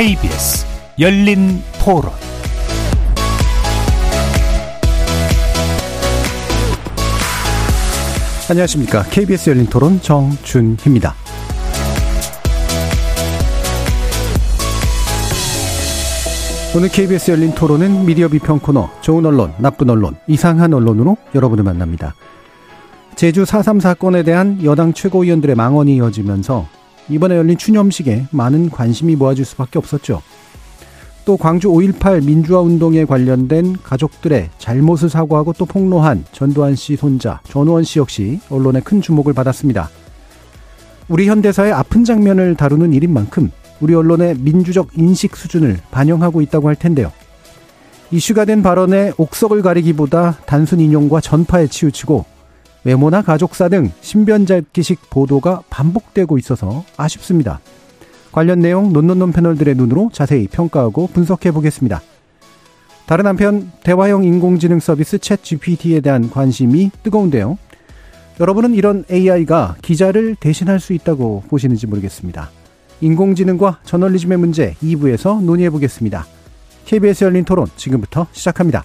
KBS 열린 토론 안녕하십니까. KBS 열린 토론 정준희입니다. KBS 열린 토론은 미디어 비평 코너 좋은 언론, 나쁜 언론, 이상한 언론으로 여러분을 만납니다. 제주 4.3 사건에 대한 여당 최고위원들의 망언이 이어지면서 이번에 열린 추념식에 많은 관심이 모아질 수밖에 없었죠. 또 광주 5.18 민주화 운동에 관련된 가족들의 잘못을 사과하고 또 폭로한 전두환 씨 손자 전우원 씨 역시 언론의 큰 주목을 받았습니다. 우리 현대사의 아픈 장면을 다루는 일인 만큼 우리 언론의 민주적 인식 수준을 반영하고 있다고 할 텐데요. 이슈가 된 발언에 옥석을 가리기보다 단순 인용과 전파에 치우치고 외모나 가족사 등 신변잡기식 보도가 반복되고 있어서 아쉽습니다. 관련 내용 논논논 패널들의 눈으로 자세히 평가하고 분석해 보겠습니다. 다른 한편 대화형 인공지능 서비스 챗 GPT에 대한 관심이 뜨거운데요. 여러분은 이런 AI가 기자를 대신할 수 있다고 보시는지 모르겠습니다. 인공지능과 저널리즘의 문제 2부에서 논의해 보겠습니다. KBS 열린 토론 지금부터 시작합니다.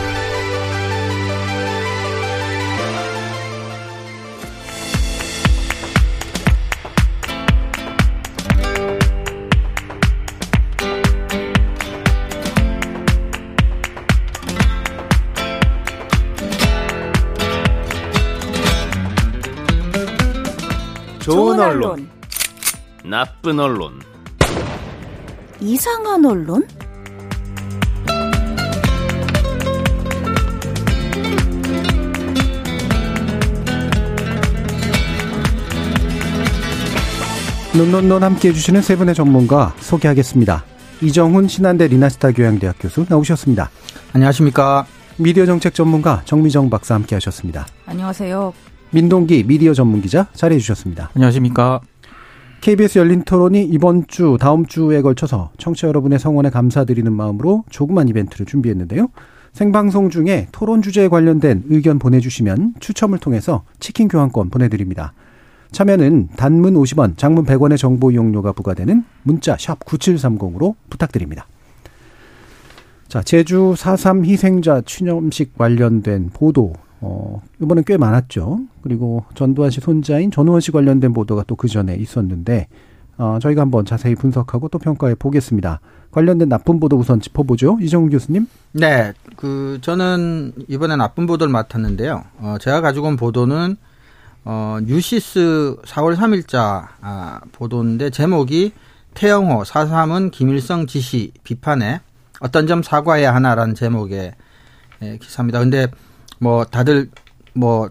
좋은 언론, 나쁜 언론, 이상한 언론? 논논논 함께 해주시는 세 분의 전문가 소개하겠습니다. 이정훈 신한대 리나스타 교양대학 교수 나오셨습니다. 안녕하십니까. 미디어 정책 전문가 정미정 박사 함께 하셨습니다. 안녕하세요. 민동기 미디어 전문 기자 자리해 주셨습니다. 안녕하십니까. KBS 열린 토론이 이번 주, 다음 주에 걸쳐서 청취자 여러분의 성원에 감사드리는 마음으로 조그만 이벤트를 준비했는데요. 생방송 중에 토론 주제에 관련된 의견 보내주시면 추첨을 통해서 치킨 교환권 보내드립니다. 참여는 단문 50원, 장문 100원의 정보 이용료가 부과되는 문자 샵 9730으로 부탁드립니다. 자, 제주 4.3 희생자 추념식 관련된 보도, 어, 이번엔 꽤 많았죠. 그리고 전두환 씨 손자인 전우원 씨 관련된 보도가 또 그 전에 있었는데, 어, 저희가 한번 자세히 분석하고 또 평가해 보겠습니다. 관련된 나쁜 보도 우선 짚어보죠. 이정훈 교수님. 네. 그, 저는 이번에 나쁜 보도를 맡았는데요. 어, 제가 가지고 온 보도는 어, 뉴시스 4월 3일자 아, 보도인데 제목이 태영호 4.3은 김일성 지시 비판에 어떤 점 사과해야 하나라는 제목의 예, 기사입니다. 근데 뭐 다들 뭐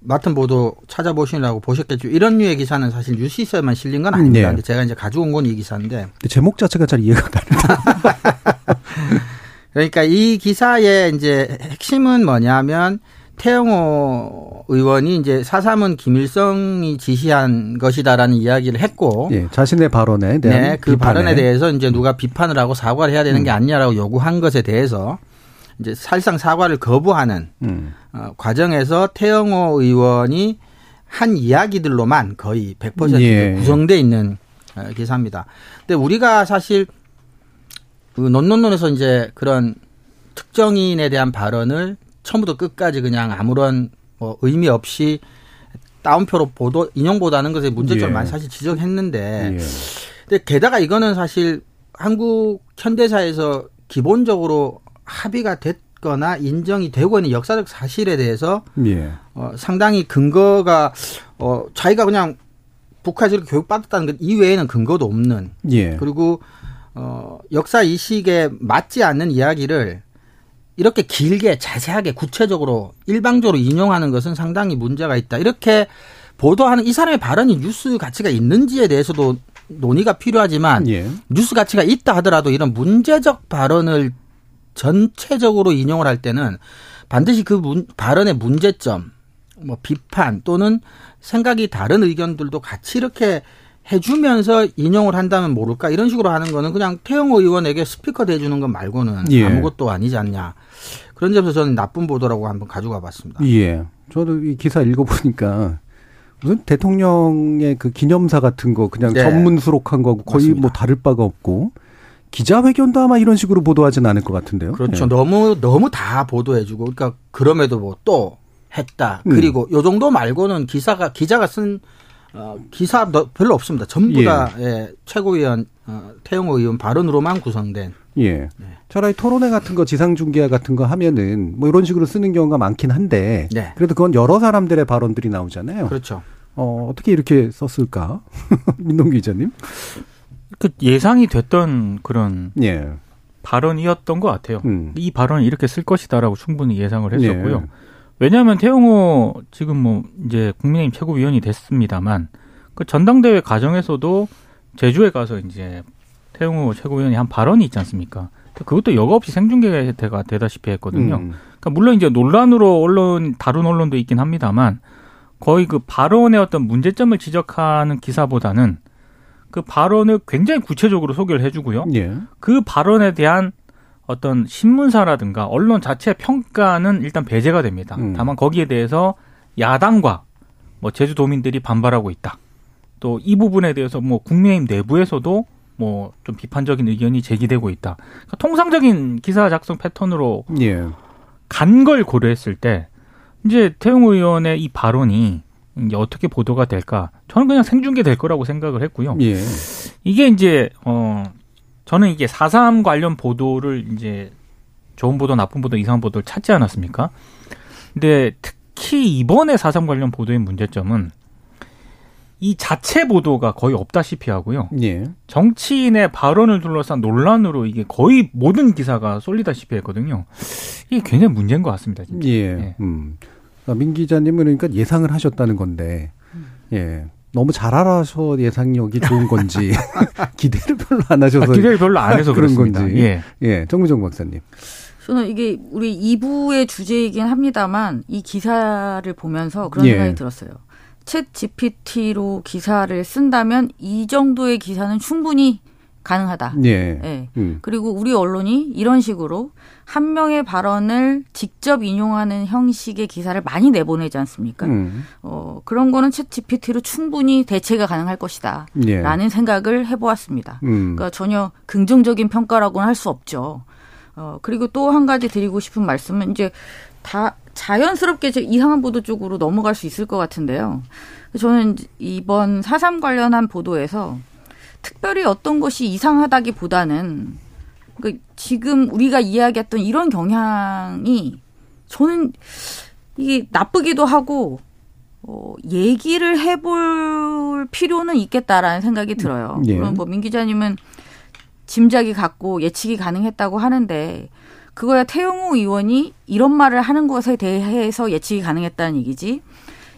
맡은 보도 찾아보시느라고 보셨겠죠. 이런 류의 기사는 사실 뉴시스에만 실린 건 아닙니다. 네. 근데 제가 이제 가지고 온건 이 기사인데 제목 자체가 잘 이해가 안 가는데. 그러니까 이 기사의 이제 핵심은 뭐냐면 태영호 의원이 이제 사삼은 김일성이 지시한 것이다라는 이야기를 했고 예, 자신의 발언에 대한 네, 그 비판에. 발언에 대해서 이제 누가 비판을 하고 사과를 해야 되는 게 아니냐라고 요구한 것에 대해서 이제 사실상 사과를 거부하는 음. 어, 과정에서 태영호 의원이 한 이야기들로만 거의 100% 예. 구성돼 있는 어, 기사입니다. 근데 우리가 사실 그 논논논에서 이제 그런 특정인에 대한 발언을 처음부터 끝까지 그냥 아무런 뭐 의미 없이 따옴표로 보도 인용보다는 것에 문제점을 예. 많이 사실 지적했는데 예. 근데 게다가 이거는 사실 한국 현대사에서 기본적으로 합의가 됐거나 인정이 되고 있는 역사적 사실에 대해서 예. 어, 상당히 근거가 어, 자기가 그냥 북한에서 이렇게 교육받았다는 것 이외에는 근거도 없는 예. 그리고 어, 역사 이식에 맞지 않는 이야기를 이렇게 길게 자세하게 구체적으로 일방적으로 인용하는 것은 상당히 문제가 있다. 이렇게 보도하는 이 사람의 발언이 뉴스 가치가 있는지에 대해서도 논의가 필요하지만 예. 뉴스 가치가 있다 하더라도 이런 문제적 발언을 전체적으로 인용을 할 때는 반드시 그 문, 발언의 문제점 뭐 비판 또는 생각이 다른 의견들도 같이 이렇게 해주면서 인용을 한다면 모를까 이런 식으로 하는 거는 그냥 태영호 의원에게 스피커 대주는 것 말고는 예. 아무것도 아니지 않냐 그런 점에서 저는 나쁜 보도라고 한번 가져가 봤습니다. 예. 저도 이 기사 읽어보니까 무슨 대통령의 그 기념사 같은 거 그냥 네. 전문 수록한 거고 거의 맞습니다. 뭐 다를 바가 없고 기자회견도 아마 이런 식으로 보도하진 않을 것 같은데요. 그렇죠. 예. 너무 너무 다 보도해주고 그러니까 그럼에도 뭐 또 했다. 음. 그리고 요 정도 말고는 기사가 기자가 쓴 어, 기사 너- 별로 없습니다. 전부 예. 다 예, 최고위원 어, 태영호 의원 발언으로만 구성된. 예. 네. 차라리 토론회 같은 거 지상 중계화 같은 거 하면은 뭐 이런 식으로 쓰는 경우가 많긴 한데 네. 그래도 그건 여러 사람들의 발언들이 나오잖아요. 그렇죠. 어, 어떻게 이렇게 썼을까? 민동기 기자님? 그 예상이 됐던 그런 예. 발언이었던 것 같아요. 음. 이 발언을 이렇게 쓸 것이다라고 충분히 예상을 했었고요. 예. 왜냐하면 태용호 지금 뭐 이제 국민의힘 최고위원이 됐습니다만 그 전당대회 과정에서도 제주에 가서 이제 태용호 최고위원이 한 발언이 있지 않습니까? 그것도 여과 없이 생중계가 되다시피 했거든요. 음. 그러니까 물론 이제 논란으로 언론 다른 언론도 있긴 합니다만 거의 그 발언의 어떤 문제점을 지적하는 기사보다는 그 발언을 굉장히 구체적으로 소개를 해주고요. 예. 그 발언에 대한 어떤 신문사라든가 언론 자체의 평가는 일단 배제가 됩니다. 음. 다만 거기에 대해서 야당과 뭐 제주도민들이 반발하고 있다. 또 이 부분에 대해서 뭐 국민의힘 내부에서도 뭐 좀 비판적인 의견이 제기되고 있다. 그러니까 통상적인 기사 작성 패턴으로 예. 간걸 고려했을 때 이제 태용 의원의 이 발언이 이제 어떻게 보도가 될까? 저는 그냥 생중계 될 거라고 생각을 했고요. 예. 이게 이제 어 저는 이게 4.3 관련 보도를 이제 좋은 보도, 나쁜 보도, 이상한 보도를 찾지 않았습니까? 근데 특히 이번에 4.3 관련 보도의 문제점은 이 자체 보도가 거의 없다시피 하고요. 예. 정치인의 발언을 둘러싼 논란으로 이게 거의 모든 기사가 쏠리다시피 했거든요. 이게 굉장히 문제인 것 같습니다. 진짜. 예. 예. 음. 그러니까 민 기자님은 그러니까 예상을 하셨다는 건데, 예. 너무 잘 알아서 예상력이 좋은 건지, 기대를 별로 안 하셔서. 아, 기대를 별로 안 해서 그런 그렇습니다. 건지. 예. 예. 정무정 박사님. 저는 이게 우리 2부의 주제이긴 합니다만 이 기사를 보면서 그런 예. 생각이 들었어요. 챗 GPT로 기사를 쓴다면 이 정도의 기사는 충분히 가능하다. 예. 예. 음. 그리고 우리 언론이 이런 식으로 한 명의 발언을 직접 인용하는 형식의 기사를 많이 내보내지 않습니까? 음. 어, 그런 거는 챗 GPT로 충분히 대체가 가능할 것이다. 예. 라는 생각을 해보았습니다. 음. 그러니까 전혀 긍정적인 평가라고는 할 수 없죠. 어, 그리고 또 한 가지 드리고 싶은 말씀은 이제 다 자연스럽게 이제 이상한 보도 쪽으로 넘어갈 수 있을 것 같은데요. 저는 이번 4.3 관련한 보도에서 특별히 어떤 것이 이상하다기보다는 그 지금 우리가 이야기했던 이런 경향이 저는 이게 나쁘기도 하고 어, 얘기를 해볼 필요는 있겠다라는 생각이 들어요. 예. 물론 뭐민 기자님은 짐작이 갔고 예측이 가능했다고 하는데 그거야 태영호 의원이 이런 말을 하는 것에 대해서 예측이 가능했다는 얘기지.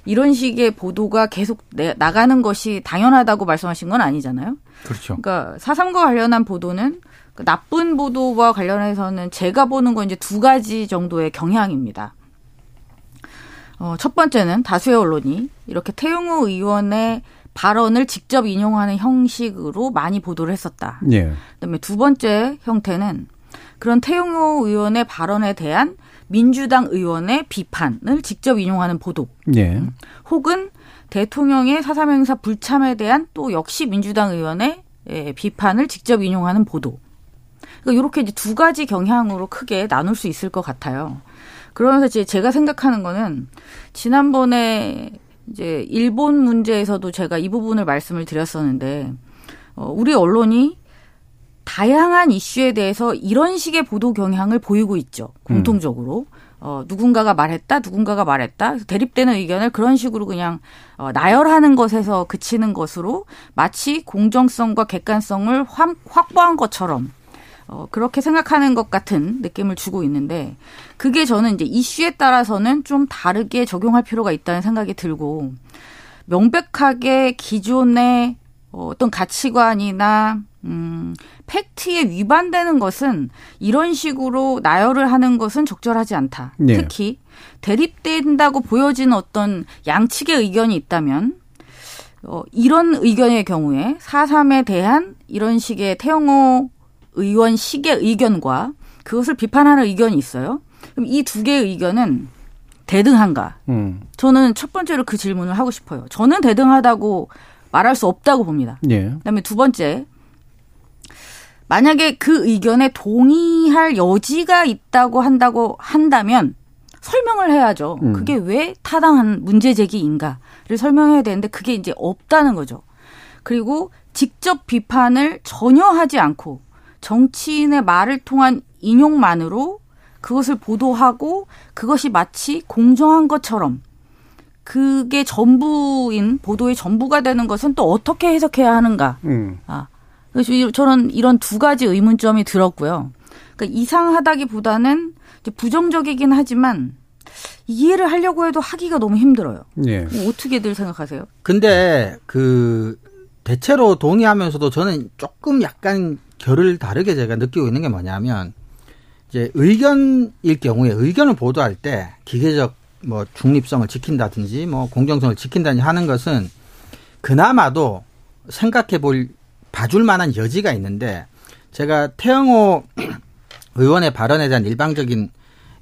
이런 식의 보도가 계속 내- 나가는 것이 당연하다고 말씀하신 건 아니잖아요. 그렇죠. 그러니까 사삼과 관련한 보도는 그 나쁜 보도와 관련해서는 제가 보는 건 이제 두 가지 정도의 경향입니다. 어, 첫 번째는 다수의 언론이 이렇게 태용호 의원의 발언을 직접 인용하는 형식으로 많이 보도를 했었다. 예. 그다음에 두 번째 형태는 그런 태용호 의원의 발언에 대한 민주당 의원의 비판을 직접 인용하는 보도. 예. 혹은 대통령의 사삼 행사 불참에 대한 또 역시 민주당 의원의 예, 비판을 직접 인용하는 보도. 그러니까 이렇게 이제 두 가지 경향으로 크게 나눌 수 있을 것 같아요. 그러면서 이제 제가 생각하는 거는 지난번에 이제 일본 문제에서도 제가 이 부분을 말씀을 드렸었는데 어, 우리 언론이 다양한 이슈에 대해서 이런 식의 보도 경향을 보이고 있죠. 공통적으로. 어, 누군가가 말했다, 누군가가 말했다. 대립되는 의견을 그런 식으로 그냥 어, 나열하는 것에서 그치는 것으로 마치 공정성과 객관성을 확, 확보한 것처럼 어, 그렇게 생각하는 것 같은 느낌을 주고 있는데 그게 저는 이제 이슈에 따라서는 좀 다르게 적용할 필요가 있다는 생각이 들고 명백하게 기존의 어, 어떤 가치관이나 음, 팩트에 위반되는 것은 이런 식으로 나열을 하는 것은 적절하지 않다. 네. 특히 대립된다고 보여지는 어떤 양측의 의견이 있다면 어, 이런 의견의 경우에 4.3에 대한 이런 식의 태영호 의원식의 의견과 그것을 비판하는 의견이 있어요. 그럼 이 두 개의 의견은 대등한가? 음. 저는 첫 번째로 그 질문을 하고 싶어요. 저는 대등하다고 말할 수 없다고 봅니다. 예. 그다음에 두 번째 만약에 그 의견에 동의할 여지가 있다고 한다고 한다면 설명을 해야죠. 음. 그게 왜 타당한 문제 제기인가를 설명해야 되는데 그게 이제 없다는 거죠. 그리고 직접 비판을 전혀 하지 않고 정치인의 말을 통한 인용만으로 그것을 보도하고 그것이 마치 공정한 것처럼 그게 전부인 보도의 전부가 되는 것은 또 어떻게 해석해야 하는가? 음. 아, 그래서 이- 저는 이런 두 가지 의문점이 들었고요. 그러니까 이상하다기보다는 부정적이긴 하지만 이해를 하려고 해도 하기가 너무 힘들어요. 예. 뭐 어떻게들 생각하세요? 근데 그 대체로 동의하면서도 저는 조금 약간 결을 다르게 제가 느끼고 있는 게 뭐냐면 이제 의견일 경우에 의견을 보도할 때 기계적 뭐 중립성을 지킨다든지 뭐 공정성을 지킨다든지 하는 것은 그나마도 생각해 볼 봐줄 만한 여지가 있는데 제가 태영호 의원의 발언에 대한 일방적인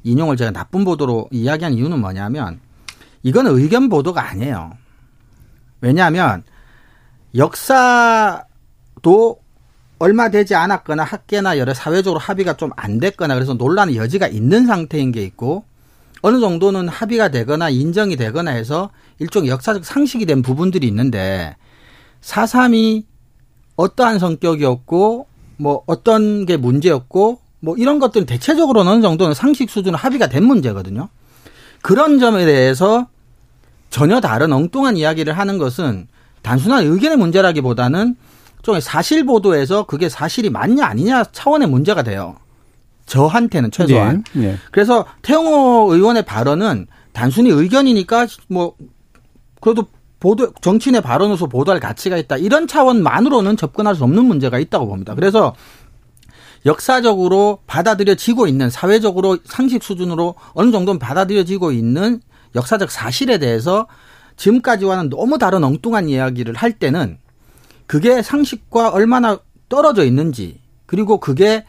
인용을 제가 나쁜 보도로 이야기한 이유는 뭐냐면 이거는 의견 보도가 아니에요. 왜냐하면 역사도 얼마 되지 않았거나 학계나 여러 사회적으로 합의가 좀 안 됐거나 그래서 논란의 여지가 있는 상태인 게 있고 어느 정도는 합의가 되거나 인정이 되거나 해서 일종의 역사적 상식이 된 부분들이 있는데 4.3이 어떠한 성격이었고 뭐 어떤 게 문제였고 뭐 이런 것들은 대체적으로는 어느 정도는 상식 수준으로 합의가 된 문제거든요. 그런 점에 대해서 전혀 다른 엉뚱한 이야기를 하는 것은 단순한 의견의 문제라기보다는 좀 사실 보도에서 그게 사실이 맞냐 아니냐 차원의 문제가 돼요. 저한테는 최소한. 예. 예. 그래서 태영호 의원의 발언은 단순히 의견이니까 뭐 그래도 보도 정치인의 발언으로서 보도할 가치가 있다 이런 차원만으로는 접근할 수 없는 문제가 있다고 봅니다. 그래서 역사적으로 받아들여지고 있는 사회적으로 상식 수준으로 어느 정도는 받아들여지고 있는 역사적 사실에 대해서 지금까지와는 너무 다른 엉뚱한 이야기를 할 때는 그게 상식과 얼마나 떨어져 있는지 그리고 그게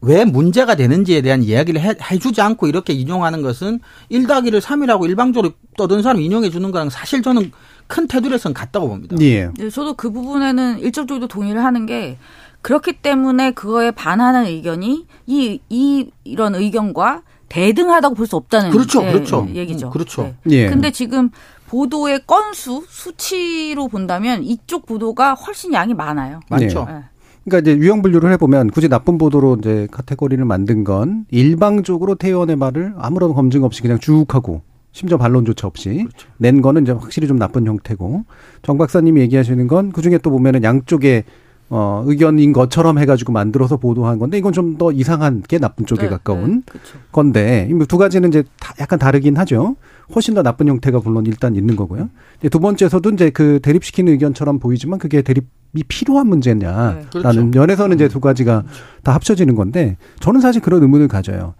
왜 문제가 되는지에 대한 이야기를 해, 해주지 않고 이렇게 인용하는 것은 1더하기를 3이라고 일방적으로 떠든 사람 인용해 주는 거랑 사실 저는 큰 테두리에선 같다고 봅니다. 예. 네, 저도 그 부분에는 일정적으로 동의를 하는 게 그렇기 때문에 그거에 반하는 의견이 이, 이 이런 의견과 대등하다고 볼 수 없다는 그렇죠, 예, 그렇죠. 얘기죠. 음, 그렇죠. 네. 예. 근데 지금 보도의 건수 수치로 본다면 이쪽 보도가 훨씬 양이 많아요. 맞죠? 예. 그러니까 이제 유형 분류를 해보면 굳이 나쁜 보도로 이제 카테고리를 만든 건 일방적으로 태의원의 말을 아무런 검증 없이 그냥 쭉 하고 심지어 반론조차 없이 낸 거는 이제 확실히 좀 나쁜 형태고 정 박사님이 얘기하시는 건 그중에 또 보면은 양쪽에 어 의견인 것처럼 해가지고 만들어서 보도한 건데 이건 좀 더 이상한 게 나쁜 쪽에 네, 가까운 네, 그렇죠. 건데 이두 가지는 이제 다 약간 다르긴 하죠. 훨씬 더 나쁜 형태가 물론 일단 있는 거고요. 이제 두 번째에서도 이제 그 대립시키는 의견처럼 보이지만 그게 대립이 필요한 문제냐라는 네. 그렇죠. 면에서는 이제 두 가지가 다 합쳐지는 건데 저는 사실 그런 의문을 가져요.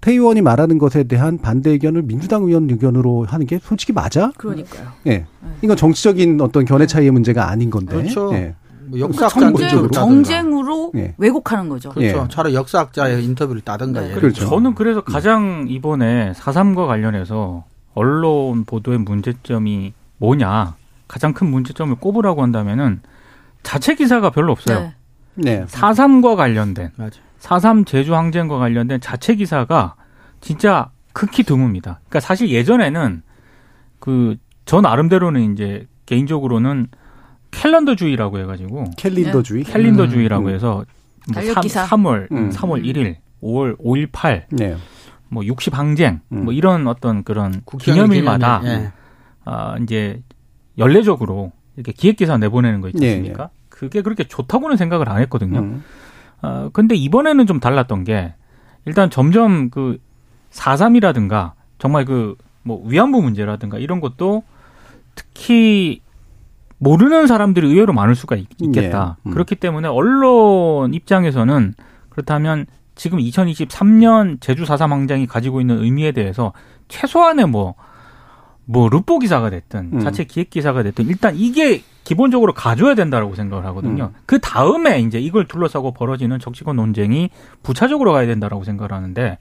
태 의원이 말하는 것에 대한 반대 의견을 민주당 의원 의견으로 하는 게 솔직히 맞아? 그러니까요. 예. 이건 정치적인 어떤 견해 차이의 문제가 아닌 건데. 그렇죠. 예. 뭐 그러니까 역사학자 정쟁, 정쟁 으로 예. 왜곡하는 거죠. 그렇죠. 예. 차라리 역사학자의 인터뷰를 따든가 네. 그렇죠. 저는 그래서 가장 이번에 4.3과 관련해서 언론 보도의 문제점이 뭐냐. 가장 큰 문제점을 꼽으라고 한다면은 자체 기사가 별로 없어요. 네. 네. 4.3과 관련된, 맞아. 4.3 제주 항쟁과 관련된 자체 기사가 진짜 극히 드뭅니다. 그러니까 사실 예전에는 그, 저 나름대로는 이제 개인적으로는 캘런더주의라고 해가지고 캘린더주의. 캘린더주의라고 음. 해서 뭐 달력 3, 기사. 3월, 음. 3월 1일, 5월 5.18, 네. 뭐 60항쟁, 음. 뭐 이런 어떤 그런 기념일마다 기념일, 예. 아, 이제 연례적으로 이렇게 기획 기사 내보내는 거 있지 예, 않습니까? 그게 그렇게 좋다고는 생각을 안 했거든요. 음. 어, 근데 이번에는 좀 달랐던 게 일단 점점 그 4.3이라든가 정말 그 뭐 위안부 문제라든가 이런 것도 특히 모르는 사람들이 의외로 많을 수가 있, 겠다 예. 음. 그렇기 때문에 언론 입장에서는 그렇다면 지금 2023년 제주 4.3 항쟁이 가지고 있는 의미에 대해서 최소한의 뭐, 뭐, 루포 기사가 됐든, 음. 자체 기획 기사가 됐든, 일단 이게 기본적으로 가져야 된다라고 생각을 하거든요. 음. 그 다음에 이제 이걸 둘러싸고 벌어지는 정치권 논쟁이 부차적으로 가야 된다라고 생각을 하는데,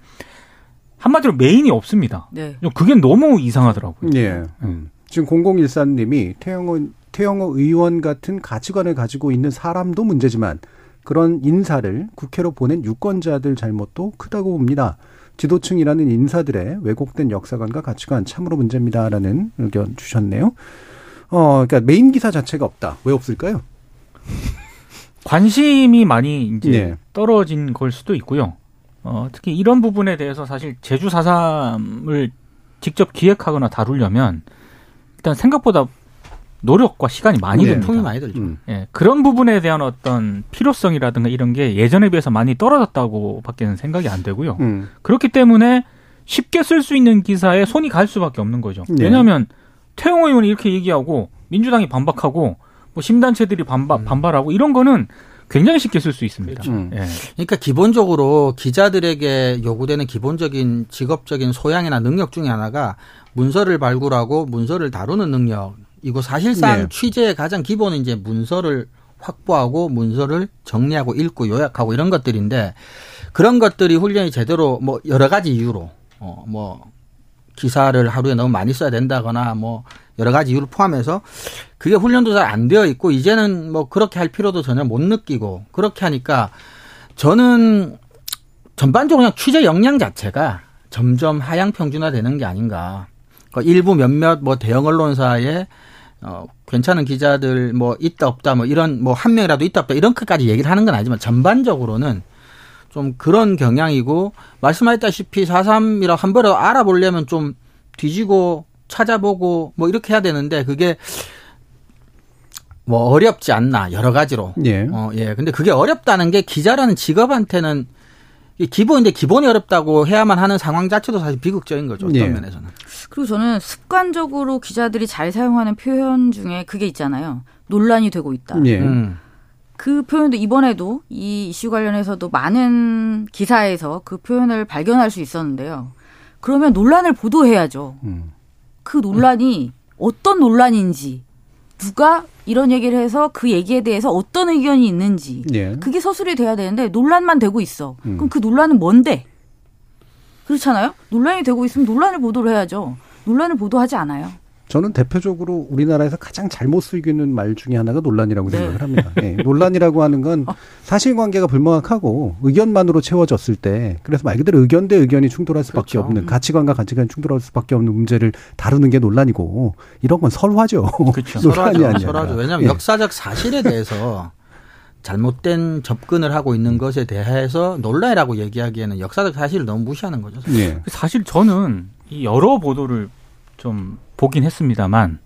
한마디로 메인이 없습니다. 네. 그게 너무 이상하더라고요. 예. 음. 지금 0014님이 태영호, 태영호 의원 같은 가치관을 가지고 있는 사람도 문제지만 그런 인사를 국회로 보낸 유권자들 잘못도 크다고 봅니다. 지도층이라는 인사들의 왜곡된 역사관과 가치관 참으로 문제입니다라는 의견 주셨네요. 어, 그러니까 메인 기사 자체가 없다. 왜 없을까요? 관심이 많이 이제 네. 떨어진 걸 수도 있고요. 어, 특히 이런 부분에 대해서 사실 제주 4.3을 직접 기획하거나 다루려면 일단 생각보다 노력과 시간이 많이 네. 듭니다. 품이 많이 들죠. 음. 예, 그런 부분에 대한 어떤 필요성이라든가 이런 게 예전에 비해서 많이 떨어졌다고 밖에는 생각이 안 되고요. 음. 그렇기 때문에 쉽게 쓸 수 있는 기사에 손이 갈 수밖에 없는 거죠. 네. 왜냐하면 태용호 의원이 이렇게 얘기하고 민주당이 반박하고 뭐 심단체들이 반박, 반발하고 이런 거는 굉장히 쉽게 쓸 수 있습니다. 음. 예. 그러니까 기본적으로 기자들에게 요구되는 기본적인 직업적인 소양이나 능력 중에 하나가 문서를 발굴하고 문서를 다루는 능력 이고 사실상 네. 취재의 가장 기본은 이제 문서를 확보하고 문서를 정리하고 읽고 요약하고 이런 것들인데 그런 것들이 훈련이 제대로 뭐 여러 가지 이유로 어 뭐 기사를 하루에 너무 많이 써야 된다거나 뭐 여러 가지 이유를 포함해서 그게 훈련도 잘 안 되어 있고 이제는 뭐 그렇게 할 필요도 전혀 못 느끼고 그렇게 하니까 저는 전반적으로 그냥 취재 역량 자체가 점점 하향 평준화되는 게 아닌가. 그러니까 일부 몇몇 뭐 대형 언론사에 어 괜찮은 기자들 뭐 있다 없다 뭐 이런 뭐 한 명이라도 있다 없다 이런 것까지 얘기를 하는 건 아니지만 전반적으로는 좀 그런 경향이고 말씀하셨다시피 4.3이라 한 번에 알아보려면 좀 뒤지고 찾아보고 뭐 이렇게 해야 되는데 그게 뭐 어렵지 않나 여러 가지로. 예. 어, 예. 근데 그게 어렵다는 게 기자라는 직업한테는 이 기본인데 기본이 어렵다고 해야만 하는 상황 자체도 사실 비극적인 거죠. 어떤 예. 면에서는. 그리고 저는 습관적으로 기자들이 잘 사용하는 표현 중에 그게 있잖아요. 논란이 되고 있다. 예. 음. 그 표현도 이번에도 이 이슈 관련해서도 많은 기사에서 그 표현을 발견할 수 있었는데요. 그러면 논란을 보도해야죠. 음. 그 논란이 어떤 논란인지, 누가 이런 얘기를 해서 그 얘기에 대해서 어떤 의견이 있는지, 예. 그게 서술이 돼야 되는데 논란만 되고 있어. 음. 그럼 그 논란은 뭔데? 그렇잖아요? 논란이 되고 있으면 논란을 보도를 해야죠. 논란을 보도하지 않아요. 저는 대표적으로 우리나라에서 가장 잘못 쓰이는 말 중에 하나가 논란이라고 네. 생각을 합니다. 예, 논란이라고 하는 건 사실관계가 불명확하고 의견만으로 채워졌을 때 그래서 말 그대로 의견 대 의견이 충돌할 수밖에 그렇죠. 없는 가치관과 가치관이 충돌할 수밖에 없는 문제를 다루는 게 논란이고 이런 건 설화죠. 그렇죠. 논란이 설화죠. 아니라. 설화죠. 왜냐하면 예. 역사적 사실에 대해서 잘못된 접근을 하고 있는 것에 대해서 논란이라고 얘기하기에는 역사적 사실을 너무 무시하는 거죠. 예. 사실 저는 이 여러 보도를 좀 보긴 했습니다만,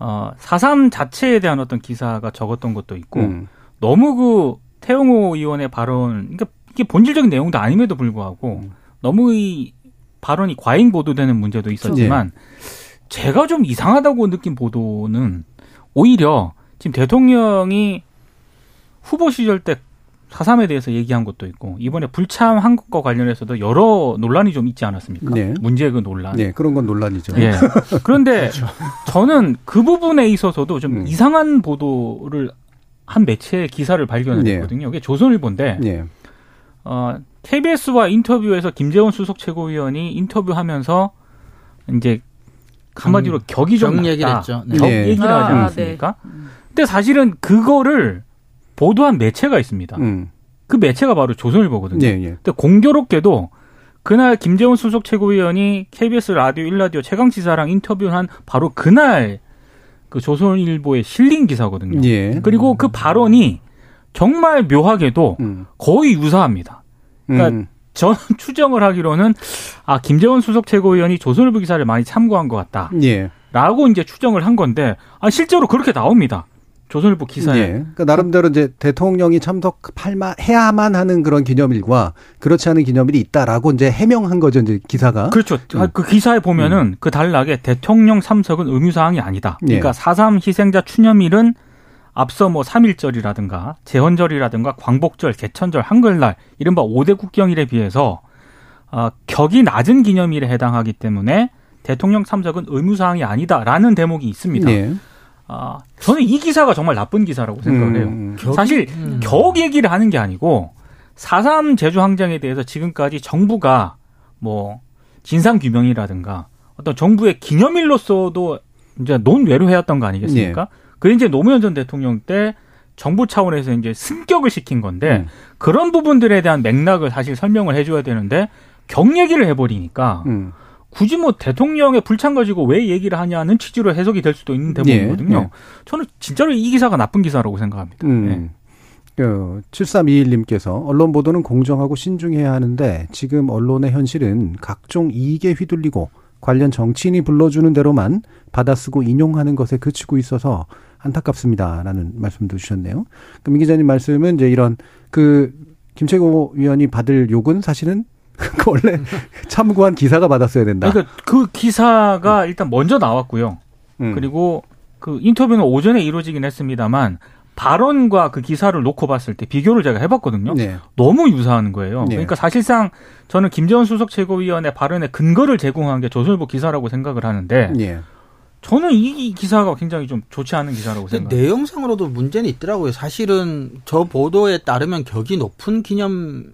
어, 4.3 자체에 대한 어떤 기사가 적었던 것도 있고, 음. 너무 그 태용호 의원의 발언, 그러니까 이게 본질적인 내용도 아님에도 불구하고 음. 너무 이 발언이 과잉 보도되는 문제도 있었지만 제가 좀 이상하다고 느낀 보도는 오히려 지금 대통령이 후보 시절 때 4.3에 대해서 얘기한 것도 있고 이번에 불참 한 것과 관련해서도 여러 논란이 좀 있지 않았습니까? 네. 문제의 그 논란. 네, 그런 건 논란이죠. 예. 그런데 저는 그 부분에 있어서도 좀 음. 이상한 보도를 한 매체의 기사를 발견했거든요. 그게 조선일보인데 예. 어, KBS와 인터뷰에서 김재원 수석 최고위원이 인터뷰하면서 이제 한마디로 격이 좀경 낮다. 얘기를 했죠. 네. 격 네. 얘기를 하지 아, 않았습니까? 근데 사실은 그거를 보도한 매체가 있습니다. 음. 그 매체가 바로 조선일보거든요. 예, 예. 근데 공교롭게도 그날 김재원 수석 최고위원이 KBS 라디오 1라디오 최강지사랑 인터뷰한 바로 그날 그 조선일보에 실린 기사거든요. 예. 그리고 그 발언이 정말 묘하게도 음. 거의 유사합니다. 그러니까 음. 저는 추정을 하기로는 아 김재원 수석 최고위원이 조선일보 기사를 많이 참고한 것 같다. 예. 라고 이제 추정을 한 건데 아 실제로 그렇게 나옵니다. 조선일보 기사에 예. 그러니까 나름대로 이제 대통령이 참석해야만 하는 그런 기념일과 그렇지 않은 기념일이 있다라고 이제 해명한 거죠, 이제 기사가. 그렇죠. 음. 그 기사에 보면은 그 단락에 대통령 참석은 의무 사항이 아니다. 예. 그러니까 4.3 희생자 추념일은 앞서 뭐 3.1절이라든가 제헌절이라든가 광복절, 개천절, 한글날 이른바 5대 국경일에 비해서 어, 격이 낮은 기념일에 해당하기 때문에 대통령 참석은 의무사항이 아니다라는 대목이 있습니다. 예. 아, 저는 이 기사가 정말 나쁜 기사라고 생각을 해요. 음. 사실 음. 격 얘기를 하는 게 아니고 4.3 제주 항쟁에 대해서 지금까지 정부가 뭐 진상 규명이라든가 어떤 정부의 기념일로서도 이제 논외로 해왔던 거 아니겠습니까? 예. 그게 이제 노무현 전 대통령 때 정부 차원에서 이제 승격을 시킨 건데 음. 그런 부분들에 대한 맥락을 사실 설명을 해줘야 되는데 격 얘기를 해버리니까 음. 굳이 뭐 대통령의 불참 가지고 왜 얘기를 하냐는 취지로 해석이 될 수도 있는 대목이거든요. 예, 예. 저는 진짜로 이 기사가 나쁜 기사라고 생각합니다. 음. 네. 그 7321님께서 언론 보도는 공정하고 신중해야 하는데 지금 언론의 현실은 각종 이익에 휘둘리고 관련 정치인이 불러주는 대로만 받아쓰고 인용하는 것에 그치고 있어서 안타깝습니다라는 말씀도 주셨네요. 그럼 이 기자님 말씀은 이제 이런 그 김채고 위원이 받을 욕은 사실은 그 원래 참고한 기사가 받았어야 된다. 그러니까 그 기사가 일단 먼저 나왔고요. 음. 그리고 그 인터뷰는 오전에 이루어지긴 했습니다만 발언과 그 기사를 놓고 봤을 때 비교를 제가 해봤거든요. 네. 너무 유사한 거예요. 네. 그러니까 사실상 저는 김재원 수석 최고위원의 발언의 근거를 제공한 게 조선일보 기사라고 생각을 하는데 예. 저는 이 기사가 굉장히 좀 좋지 않은 기사라고 생각해요. 내용상으로도 문제는 있더라고요. 사실은 저 보도에 따르면 격이 높은 기념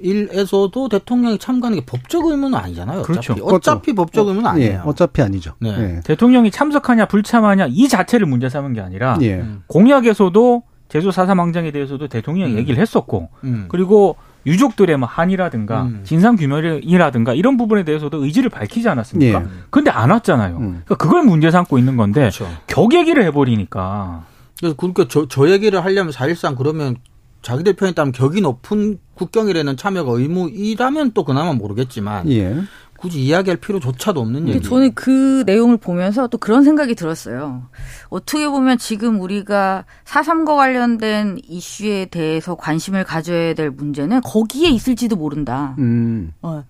일에서도 대통령이 참가하는 게 법적 의무는 아니잖아요. 어차피, 그렇죠. 어차피 법적 의무는 예. 아니에요. 어차피 아니죠. 네. 예. 대통령이 참석하냐 불참하냐 이 자체를 문제 삼은 게 아니라 예. 음. 공약에서도 제주 4.3 항쟁에 대해서도 대통령이 음. 얘기를 했었고 음. 그리고 유족들의 뭐 한이라든가 음. 진상 규명이라든가 이런 부분에 대해서도 의지를 밝히지 않았습니까? 예. 근데 안 왔잖아요. 음. 그러니까 그걸 문제 삼고 있는 건데 그렇죠. 격 얘기를 해버리니까 그래서 그러니까 저, 저 얘기를 하려면 사실상 그러면 자기들 편에 따르면 격이 높은 국경일에는 참여가 의무이라면 또 그나마 모르겠지만 예. 굳이 이야기할 필요조차도 없는 얘기. 저는 그 내용을 보면서 또 그런 생각이 들었어요. 어떻게 보면 지금 우리가 4.3과 관련된 이슈에 대해서 관심을 가져야 될 문제는 거기에 있을지도 모른다. 음. 어.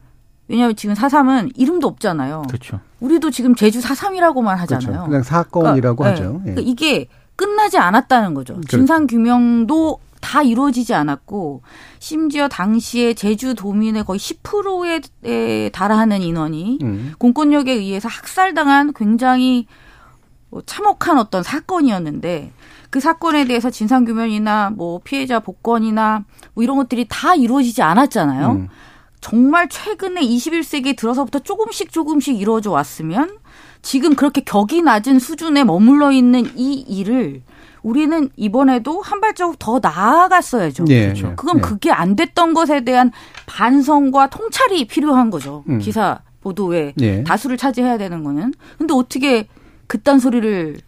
왜냐하면 지금 4.3은 이름도 없잖아요. 그렇죠. 우리도 지금 제주 4.3이라고만 그렇죠. 하잖아요. 그냥 사건이라고 그러니까, 하죠. 예. 예. 그러니까 이게 끝나지 않았다는 거죠. 그렇죠. 진상 규명도 다 이루어지지 않았고 심지어 당시에 제주 도민의 거의 10%에 달하는 인원이 음. 공권력에 의해서 학살당한 굉장히 뭐 참혹한 어떤 사건이었는데 그 사건에 대해서 진상 규명이나 뭐 피해자 복권이나 뭐 이런 것들이 다 이루어지지 않았잖아요. 음. 정말 최근에 21세기에 들어서부터 조금씩 조금씩 이루어져 왔으면 지금 그렇게 격이 낮은 수준에 머물러 있는 이 일을 우리는 이번에도 한 발자국 더 나아갔어야죠. 예. 그렇죠. 그건 예. 그게 안 됐던 것에 대한 반성과 통찰이 필요한 거죠. 음. 기사 보도에 예. 다수를 차지해야 되는 거는. 근데 어떻게 그딴 소리를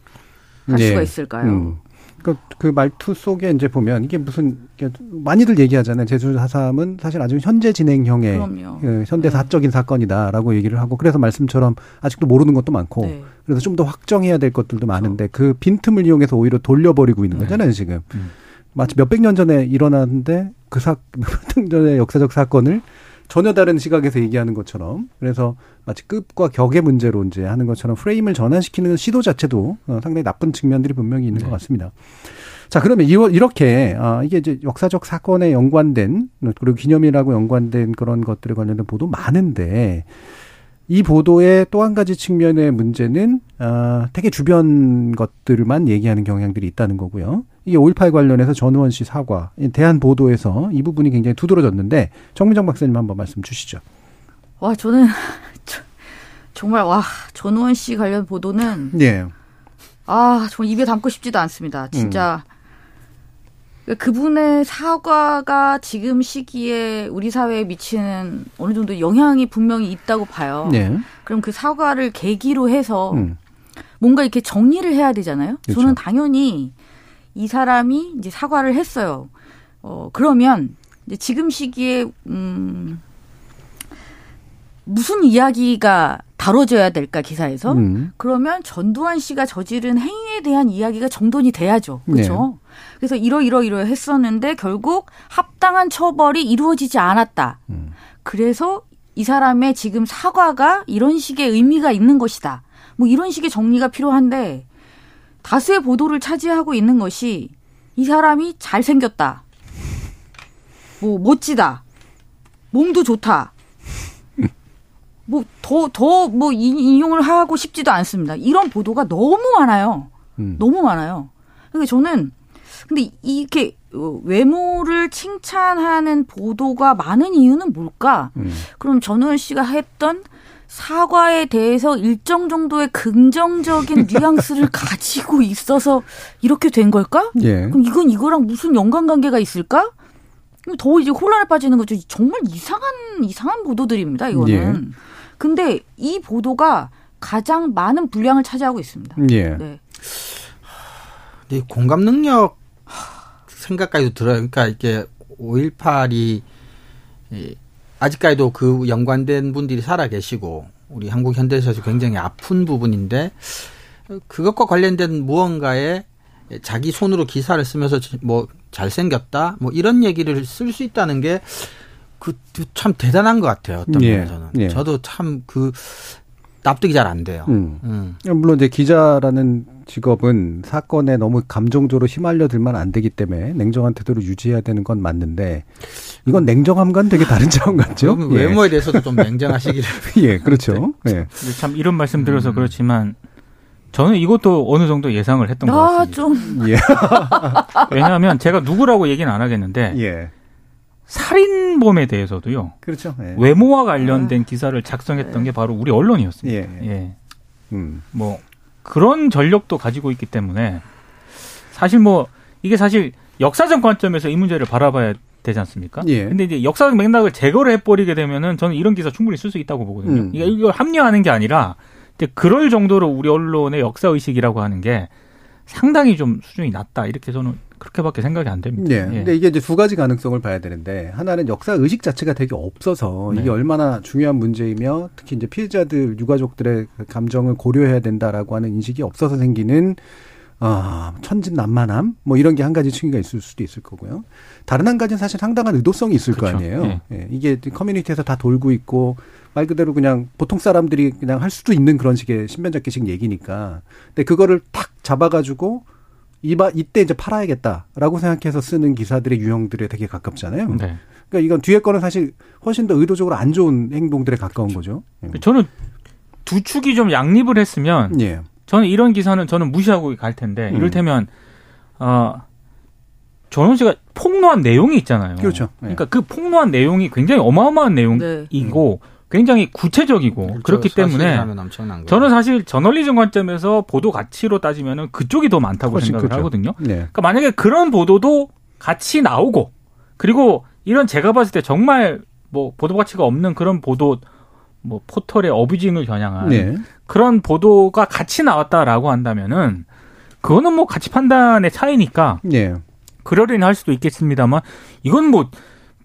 할 예. 수가 있을까요? 음. 그, 그 말투 속에 이제 보면 이게 무슨 많이들 얘기하잖아요. 제주 4.3은 사실 아주 현재 진행형의. 그 현대 네. 사적인 사건이다라고 얘기를 하고 그래서 말씀처럼 아직도 모르는 것도 많고 네. 그래서 좀 더 확정해야 될 것들도 많은데 그 빈틈을 이용해서 오히려 돌려버리고 있는 네. 거잖아요 지금. 음. 마치 몇백 년 전에 일어났는데 그 사, 몇백 년 전의 역사적 사건을 전혀 다른 시각에서 얘기하는 것처럼 그래서 마치 급과 격의 문제로 이제 하는 것처럼 프레임을 전환시키는 시도 자체도 어, 상당히 나쁜 측면들이 분명히 있는 것 네. 같습니다. 자, 그러면 이- 이렇게 아, 이게 이제 역사적 사건에 연관된 그리고 기념일하고 연관된 그런 것들에 관련된 보도 많은데 이 보도의 또 한 가지 측면의 문제는 아, 되게 주변 것들만 얘기하는 경향들이 있다는 거고요. 이게 5.18 관련해서 전우원 씨 사과, 이 대한 보도에서 이 부분이 굉장히 두드러졌는데 정민정 박사님 한번 말씀 주시죠. 와 저는 저- 정말 와 전우원 씨 관련 보도는 예. 아 정말 입에 담고 싶지도 않습니다. 진짜 그분의 사과가 지금 시기에 우리 사회에 미치는 어느 정도 영향이 분명히 있다고 봐요. 네. 그럼 그 사과를 계기로 해서 음. 뭔가 이렇게 정리를 해야 되잖아요. 그렇죠. 저는 당연히 이 사람이 이제 사과를 했어요. 어, 그러면 이제 지금 시기에, 음, 무슨 이야기가 다뤄져야 될까 기사에서? 음. 그러면 전두환 씨가 저지른 행위에 대한 이야기가 정돈이 돼야죠. 그렇죠? 그래서 이러 이러 이러 했었는데 결국 합당한 처벌이 이루어지지 않았다. 음. 그래서 이 사람의 지금 사과가 이런 식의 의미가 있는 것이다. 뭐 이런 식의 정리가 필요한데 다수의 보도를 차지하고 있는 것이 이 사람이 잘생겼다. 뭐 멋지다. 몸도 좋다. 뭐 더 더 뭐 인용을 하고 싶지도 않습니다. 이런 보도가 너무 많아요. 음. 너무 많아요. 그러니까 저는 근데 이렇게 어, 외모를 칭찬하는 보도가 많은 이유는 뭘까? 음. 그럼 전우현 씨가 했던 사과에 대해서 일정 정도의 긍정적인 뉘앙스를 가지고 있어서 이렇게 된 걸까? 예. 그럼 이건 이거랑 무슨 연관관계가 있을까? 그럼 더 이제 혼란에 빠지는 거죠. 정말 이상한 이상한 보도들입니다. 이거는. 예. 근데 이 보도가 가장 많은 분량을 차지하고 있습니다. 예. 네. 이 공감 능력 생각까지도 들어요. 그러니까 이게 5.18이 아직까지도 그 연관된 분들이 살아 계시고 우리 한국 현대사에서 굉장히 아픈 부분인데 그것과 관련된 무언가에 자기 손으로 기사를 쓰면서 뭐 잘생겼다 뭐 이런 얘기를 쓸 수 있다는 게 그 참 대단한 것 같아요. 어떤 예, 면에서는 예. 저도 참 그 납득이 잘 안 돼요. 음. 음. 물론 이제 기자라는 직업은 사건에 너무 감정적으로 휘말려 들면 안 되기 때문에 냉정한 태도를 유지해야 되는 건 맞는데 이건 냉정함과는 되게 다른 차원 같죠? 그럼 외모에 대해서도 좀 냉정하시기를. 예, 예 그렇죠. 예. 근데 참 이런 말씀 드려서 음. 그렇지만 저는 이것도 어느 정도 예상을 했던 것 아, 같습니다. 좀 예. 왜냐하면 제가 누구라고 얘기는 안 하겠는데 예. 살인범에 대해서도요. 그렇죠. 예. 외모와 관련된 기사를 작성했던 게 바로 우리 언론이었습니다. 예. 예. 음. 뭐 그런 전력도 가지고 있기 때문에 사실 뭐 이게 사실 역사적 관점에서 이 문제를 바라봐야 되지 않습니까? 예. 근데 이제 역사적 맥락을 제거를 해버리게 되면은 저는 이런 기사 충분히 쓸 수 있다고 보거든요. 음. 이게 이걸 합리화하는 게 아니라 이제 그럴 정도로 우리 언론의 역사 의식이라고 하는 게 상당히 좀 수준이 낮다 이렇게 저는 그렇게밖에 생각이 안 됩니다. 예. 근데 이게 이제 두 가지 가능성을 봐야 되는데 하나는 역사 의식 자체가 되게 없어서 네. 이게 얼마나 중요한 문제이며 특히 이제 피해자들 유가족들의 그 감정을 고려해야 된다라고 하는 인식이 없어서 생기는 아, 천진난만함 뭐 이런 게 한 가지 층위가 있을 수도 있을 거고요. 다른 한 가지는 사실 상당한 의도성이 있을 거 그렇죠. 아니에요. 예. 예. 이게 커뮤니티에서 다 돌고 있고 말 그대로 그냥 보통 사람들이 그냥 할 수도 있는 그런 식의 신변잡기식 얘기니까. 근데 그거를 탁 잡아가지고 이바 이때 이제 팔아야겠다라고 생각해서 쓰는 기사들의 유형들에 되게 가깝잖아요. 네. 그러니까 이건 뒤에 거는 사실 훨씬 더 의도적으로 안 좋은 행동들에 가까운 거죠. 예. 저는 두 축이 좀 양립을 했으면 예. 저는 이런 기사는 저는 무시하고 갈 텐데 음. 이를테면 어 전원 씨가 폭로한 내용이 있잖아요. 그렇죠. 예. 그러니까 그 폭로한 내용이 굉장히 어마어마한 네. 내용이고 굉장히 구체적이고 그렇죠. 그렇기 때문에. 저는 사실 저널리즘 관점에서 보도 가치로 따지면은 그쪽이 더 많다고 훨씬 생각을 크죠. 하거든요. 네. 그러니까 만약에 그런 보도도 같이 나오고 그리고 이런 제가 봤을 때 정말 뭐 보도 가치가 없는 그런 보도 뭐 포털의 어뷰징을 겨냥한 네. 그런 보도가 같이 나왔다라고 한다면은 그거는 뭐 가치 판단의 차이니까 예. 그러려니 할 수도 있겠습니다만 이건 뭐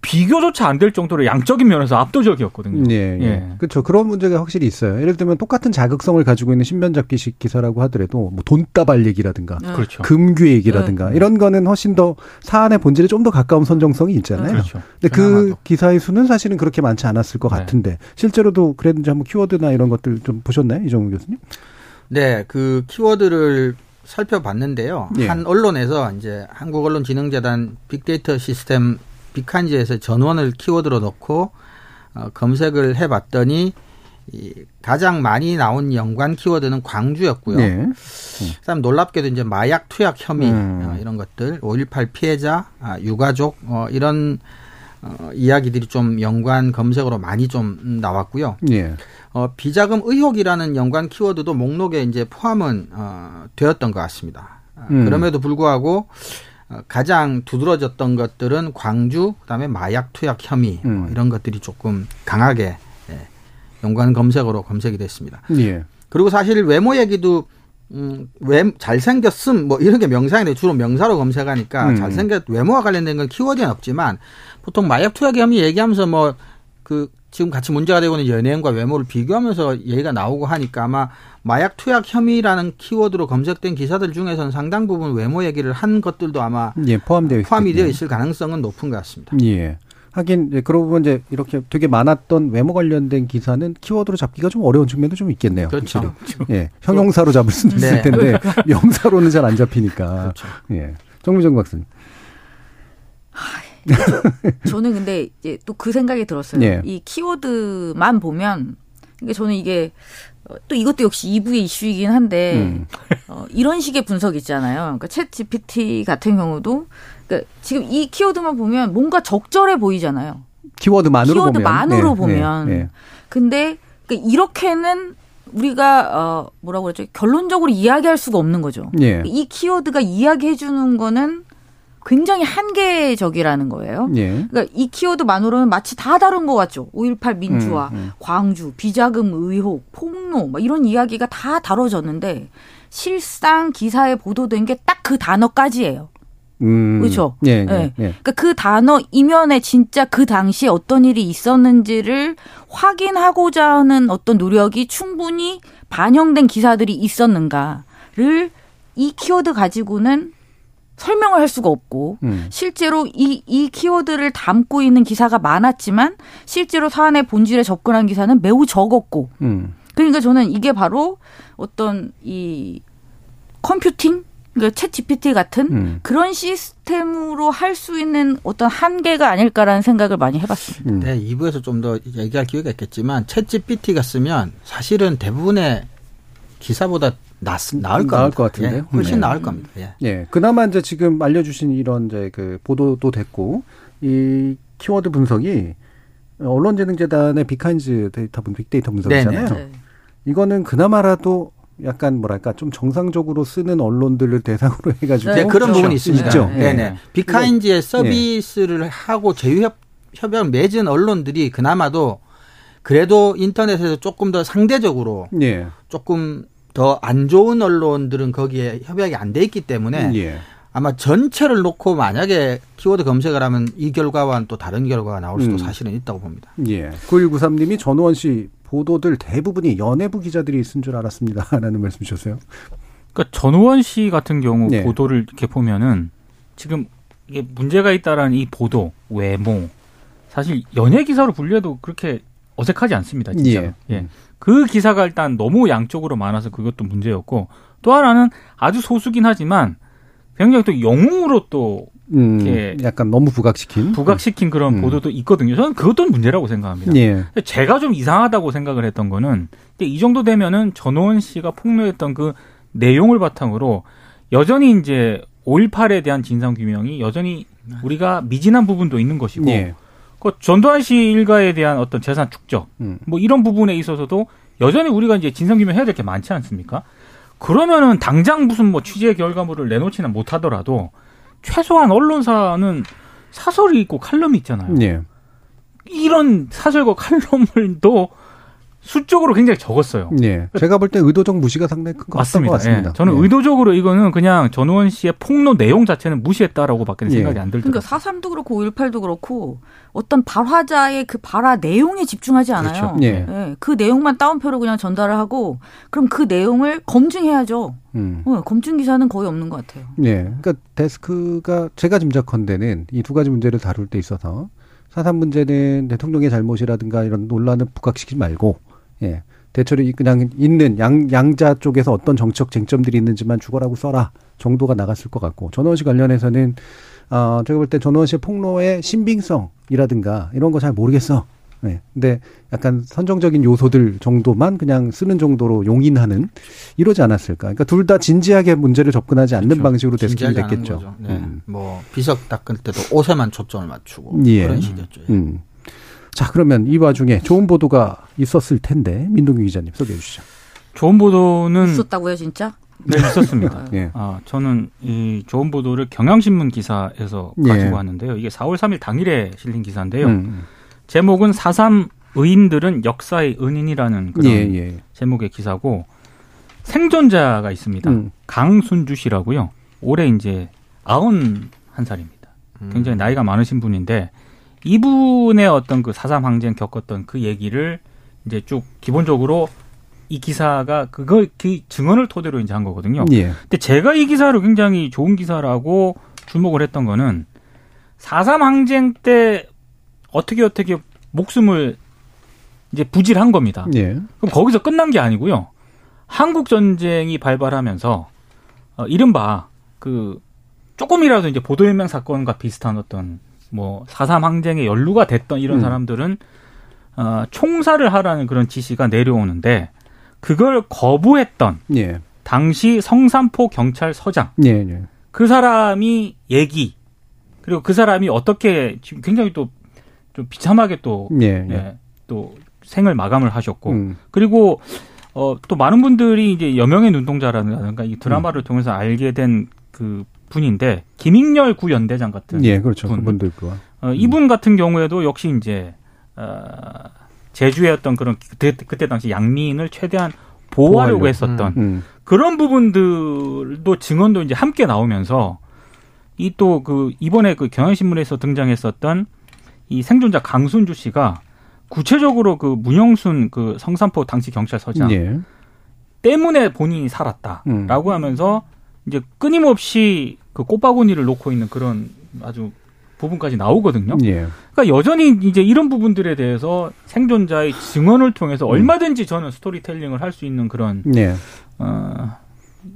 비교조차 안 될 정도로 양적인 면에서 압도적이었거든요. 예, 예. 예. 그렇죠. 그런 문제가 확실히 있어요. 예를 들면 똑같은 자극성을 가지고 있는 신변잡기식 기사라고 하더라도 뭐 돈다발 얘기라든가 네. 그렇죠. 금괴 얘기라든가 이런 거는 훨씬 더 사안의 본질에 좀 더 가까운 선정성이 있잖아요. 그렇죠. 근데 그. 기사의 수는 사실은 그렇게 많지 않았을 것 네. 같은데 실제로도 그랬는지 한번 키워드나 이런 것들 좀 보셨나요, 이정우 교수님? 네, 그 키워드를 살펴봤는데요. 예. 한 언론에서 이제 한국언론진흥재단 빅데이터 시스템 빅한지에서 전원을 키워드로 넣고 어, 검색을 해봤더니 이 가장 많이 나온 연관 키워드는 광주였고요. 네. 그다음 놀랍게도 이제 마약 투약 혐의 음. 어, 이런 것들, 5.18 피해자, 아, 유가족 어, 이런 어, 이야기들이 좀 연관 검색어로 많이 좀 음, 나왔고요. 예. 어, 비자금 의혹이라는 연관 키워드도 목록에 이제 포함은 어, 되었던 것 같습니다. 아, 음. 그럼에도 불구하고 어, 가장 두드러졌던 것들은 광주, 그다음에 마약 투약 혐의 어, 음. 이런 것들이 조금 강하게 예, 연관 검색어로 검색이 됐습니다. 예. 그리고 사실 외모 얘기도 음, 외 잘생겼음 뭐 이런 게 명사인데 주로 명사로 검색하니까 음. 잘생겼 외모와 관련된 건 키워드는 없지만 보통 마약 투약 혐의 얘기하면서 뭐 그 지금 같이 문제가 되고 있는 연예인과 외모를 비교하면서 얘기가 나오고 하니까 아마 마약 투약 혐의라는 키워드로 검색된 기사들 중에서는 상당 부분 외모 얘기를 한 것들도 아마 예, 포함되어 있 포함이 되어 있을 가능성은 높은 것 같습니다. 예. 하긴 예, 그러고 보면 이제 이렇게 되게 많았던 외모 관련된 기사는 키워드로 잡기가 좀 어려운 측면도 좀 있겠네요. 그렇죠. 확실히. 예. 형용사로 잡을 수는 있을 네. 텐데 명사로는 잘 안 잡히니까. 그렇죠. 예. 정미정 박사님. 저는 근데 이제 또 그 생각이 들었어요. 예. 이 키워드만 보면 그러니까 저는 이게 어, 또 이것도 역시 2부의 이슈이긴 한데 음. 어, 이런 식의 분석 있잖아요. 그러니까 챗 GPT 같은 경우도 그러니까 지금 이 키워드만 보면 뭔가 적절해 보이잖아요. 키워드만으로 보면. 키워드만으로 예, 보면. 예, 예. 근데 그러니까 이렇게는 우리가 어 뭐라고 그러죠? 결론적으로 이야기할 수가 없는 거죠. 예. 이 키워드가 이야기해 주는 거는 굉장히 한계적이라는 거예요. 예. 그러니까 이 키워드만으로는 마치 다 다른 것 같죠. 5.18 민주화, 음, 음. 광주, 비자금 의혹, 폭로, 막 이런 이야기가 다 다뤄졌는데 실상 기사에 보도된 게 딱 그 단어까지예요. 음. 그렇죠. 예, 예, 네. 예. 그러니까 그 단어 이면에 진짜 그 당시에 어떤 일이 있었는지를 확인하고자 하는 어떤 노력이 충분히 반영된 기사들이 있었는가를 이 키워드 가지고는 설명을 할 수가 없고 음. 실제로 이, 이 키워드를 담고 있는 기사가 많았지만 실제로 사안의 본질에 접근한 기사는 매우 적었고 음. 그러니까 저는 이게 바로 어떤 이 컴퓨팅 그러니까 챗 GPT 같은 음. 그런 시스템으로 할 수 있는 어떤 한계가 아닐까라는 생각을 많이 해봤습니다. 음. 네, 2부에서 좀 더 얘기할 기회가 있겠지만 챗 GPT가 쓰면 사실은 대부분의 기사보다 낫, 나을 겁니다. 나을 것 같은데요? 예, 훨씬 네. 나을 겁니다. 예. 예. 그나마 이제 지금 알려주신 이런 이제 그 보도도 됐고, 이 키워드 분석이 언론진흥재단의 빅카인즈 데이터 분, 빅데이터 분석이잖아요. 네네. 이거는 그나마라도 약간 뭐랄까 좀 정상적으로 쓰는 언론들을 대상으로 해가지고 네, 그런 그렇죠. 부분이 있습니다. 있죠. 네, 네. 빅카인즈의 예. 서비스를 하고 제휴협 협약을 맺은 언론들이 그나마도 그래도 인터넷에서 조금 더 상대적으로 예. 조금 더 안 좋은 언론들은 거기에 협약이 안 돼 있기 때문에 예. 아마 전체를 놓고 만약에 키워드 검색을 하면 이 결과와는 또 다른 결과가 나올 수도 음. 사실은 있다고 봅니다. 예. 9193님이 전우원 씨 보도들 대부분이 연예부 기자들이 쓴 줄 알았습니다. 라는 말씀 주셨어요. 그러니까 전우원 씨 같은 경우 네. 보도를 이렇게 보면은 지금 이게 문제가 있다라는 이 보도 외모 사실 연예 기사로 분류해도 그렇게 어색하지 않습니다. 진짜. 예. 예. 그 기사가 일단 너무 양쪽으로 많아서 그것도 문제였고 또 하나는 아주 소수긴 하지만 굉장히 또 영웅으로 또 음, 예. 약간 너무 부각시킨. 부각시킨 그런 음. 보도도 있거든요. 저는 그것도 문제라고 생각합니다. 예. 제가 좀 이상하다고 생각을 했던 거는 이 정도 되면은 전호원 씨가 폭로했던 그 내용을 바탕으로 여전히 이제 5.18에 대한 진상 규명이 여전히 우리가 미진한 부분도 있는 것이고 예. 그 전두환 씨 일가에 대한 어떤 재산 축적 음. 뭐 이런 부분에 있어서도 여전히 우리가 이제 진상 규명 해야 될 게 많지 않습니까? 그러면은 당장 무슨 뭐 취재 결과물을 내놓지는 못하더라도 최소한 언론사는 사설이 있고 칼럼이 있잖아요. 예. 이런 사설과 칼럼을도 수적으로 굉장히 적었어요. 예. 제가 볼 때 의도적 무시가 상당히 큰 것. 같습니다. 예. 저는 예. 의도적으로 이거는 그냥 전우원 씨의 폭로 내용 자체는 무시했다라고 밖에 예. 생각이 안 들더라고요. 그러니까 4.3도 그렇고 5.18도 그렇고 어떤 발화자의 그 발화 내용에 집중하지 않아요. 그렇죠. 예. 예, 그 내용만 따옴표로 그냥 전달을 하고 그럼 그 내용을 검증해야죠. 음. 어, 검증 기사는 거의 없는 것 같아요. 예. 그러니까 데스크가 제가 짐작컨대는 이 두 가지 문제를 다룰 때 있어서 사삼 문제는 대통령의 잘못이라든가 이런 논란을 부각시키지 말고 예. 대처리 그냥 있는 양 양자 쪽에서 어떤 정치적 쟁점들이 있는지만 죽어라고 써라 정도가 나갔을 것 같고 전원 씨 관련해서는 어 제가 볼 때 전원 씨의 폭로의 신빙성이라든가 이런 거 잘 모르겠어. 네. 근데 약간 선정적인 요소들 정도만 그냥 쓰는 정도로 용인하는 이러지 않았을까. 그러니까 둘 다 진지하게 문제를 접근하지 않는 그렇죠. 방식으로 냈겠죠. 거죠. 네. 음. 뭐 비석 닦을 때도 옷에만 초점을 맞추고 예. 그런 식이었죠. 예. 음. 자, 그러면 이 와중에 좋은 보도가 있었을 텐데 민동규 기자님 소개해 주시죠. 좋은 보도는 있었다고요, 진짜? 네, 있었습니다. 예. 아, 저는 이 좋은 보도를 경향신문 기사에서 예. 가지고 왔는데요. 이게 4월 3일 당일에 실린 기사인데요. 음. 제목은 4.3 의인들은 역사의 은인이라는 그런 예, 예. 제목의 기사고 생존자가 있습니다. 음. 강순주 씨라고요. 올해 이제 91살입니다. 굉장히 나이가 많으신 분인데 이분의 어떤 그 사삼 항쟁 겪었던 그 얘기를 이제 쭉 기본적으로 이 기사가 그걸 그 증언을 토대로 이제 한 거거든요. 예. 근데 제가 이 기사를 굉장히 좋은 기사라고 주목을 했던 거는 4.3 항쟁 때 어떻게 어떻게 목숨을 이제 부질한 겁니다. 예. 그럼 거기서 끝난 게 아니고요. 한국 전쟁이 발발하면서 어, 이른바 그 조금이라도 이제 보도연맹 사건과 비슷한 어떤 뭐4.3 항쟁에 연루가 됐던 이런 음. 사람들은 어, 총살을 하라는 그런 지시가 내려오는데 그걸 거부했던 예. 당시 성산포 경찰서장 예. 예. 그 사람이 얘기 그리고 그 사람이 어떻게 지금 굉장히 또 좀 비참하게 또, 예. 예. 예, 또 생을 마감을 하셨고 음. 그리고 어, 또 많은 분들이 이제 여명의 눈동자라든가 이 드라마를 통해서 알게 된 그 분인데 김익렬 구 연대장 같은 예, 그렇죠. 분. 그분들 그 어, 이분 같은 경우에도 역시 이제 어, 제주의 어떤 그런 그때, 그때 당시 양민을 최대한 보호하려고 보호하려고. 했었던 음. 그런 부분들도 증언도 이제 함께 나오면서 이 또 그 이번에 그 경향신문에서 등장했었던 이 생존자 강순주 씨가 구체적으로 그 문영순 그 성산포 당시 경찰서장 예. 때문에 본인이 살았다라고 음. 하면서 이제 끊임없이 그 꽃바구니를 놓고 있는 그런 아주 부분까지 나오거든요. 예. 그러니까 여전히 이제 이런 부분들에 대해서 생존자의 증언을 통해서 음. 얼마든지 저는 스토리텔링을 할 수 있는 그런 예. 어,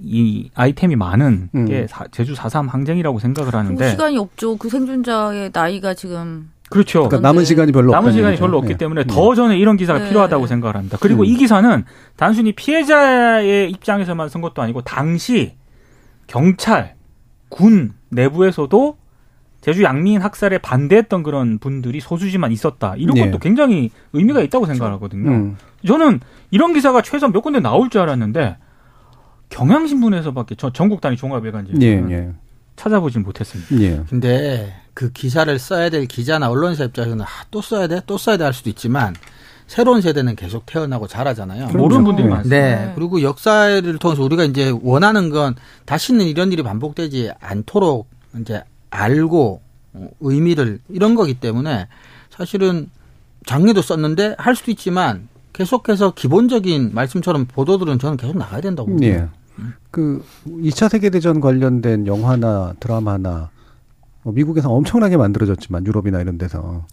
이 아이템이 많은 음. 게 사- 제주 4.3 항쟁이라고 생각을 하는데 시간이 없죠. 그 생존자의 나이가 지금 그렇죠. 그러니까 남은 시간이 별로 남은 시간이 얘기죠. 별로 없기 예. 때문에 예. 더 저는 이런 기사가 네. 필요하다고 생각을 합니다. 그리고 음. 이 기사는 단순히 피해자의 입장에서만 쓴 것도 아니고 당시 경찰, 군 내부에서도 제주 양민 학살에 반대했던 그런 분들이 소수지만 있었다. 이런 예. 것도 굉장히 의미가 있다고 생각하거든요. 음. 저는 이런 기사가 최소한 몇 군데 나올 줄 알았는데 경향신문에서밖에 저 전국 단위 종합일간지 예, 예. 찾아보진 못했습니다. 예. 근데 그 기사를 써야 될 기자나 언론사 입장에서는 아, 또 써야 돼? 또 써야 돼 할 수도 있지만 새로운 세대는 계속 태어나고 자라잖아요. 모르는 분들이 네. 많습니다. 네. 네. 그리고 역사를 통해서 우리가 이제 원하는 건 다시는 이런 일이 반복되지 않도록 이제 알고 어, 의미를 이런 거기 때문에 사실은 장례도 썼는데 할 수도 있지만 계속해서 기본적인 말씀처럼 보도들은 저는 계속 나가야 된다고 봅니다. 예. 그 2차 세계대전 관련된 영화나 드라마나 뭐 미국에서 엄청나게 만들어졌지만 유럽이나 이런 데서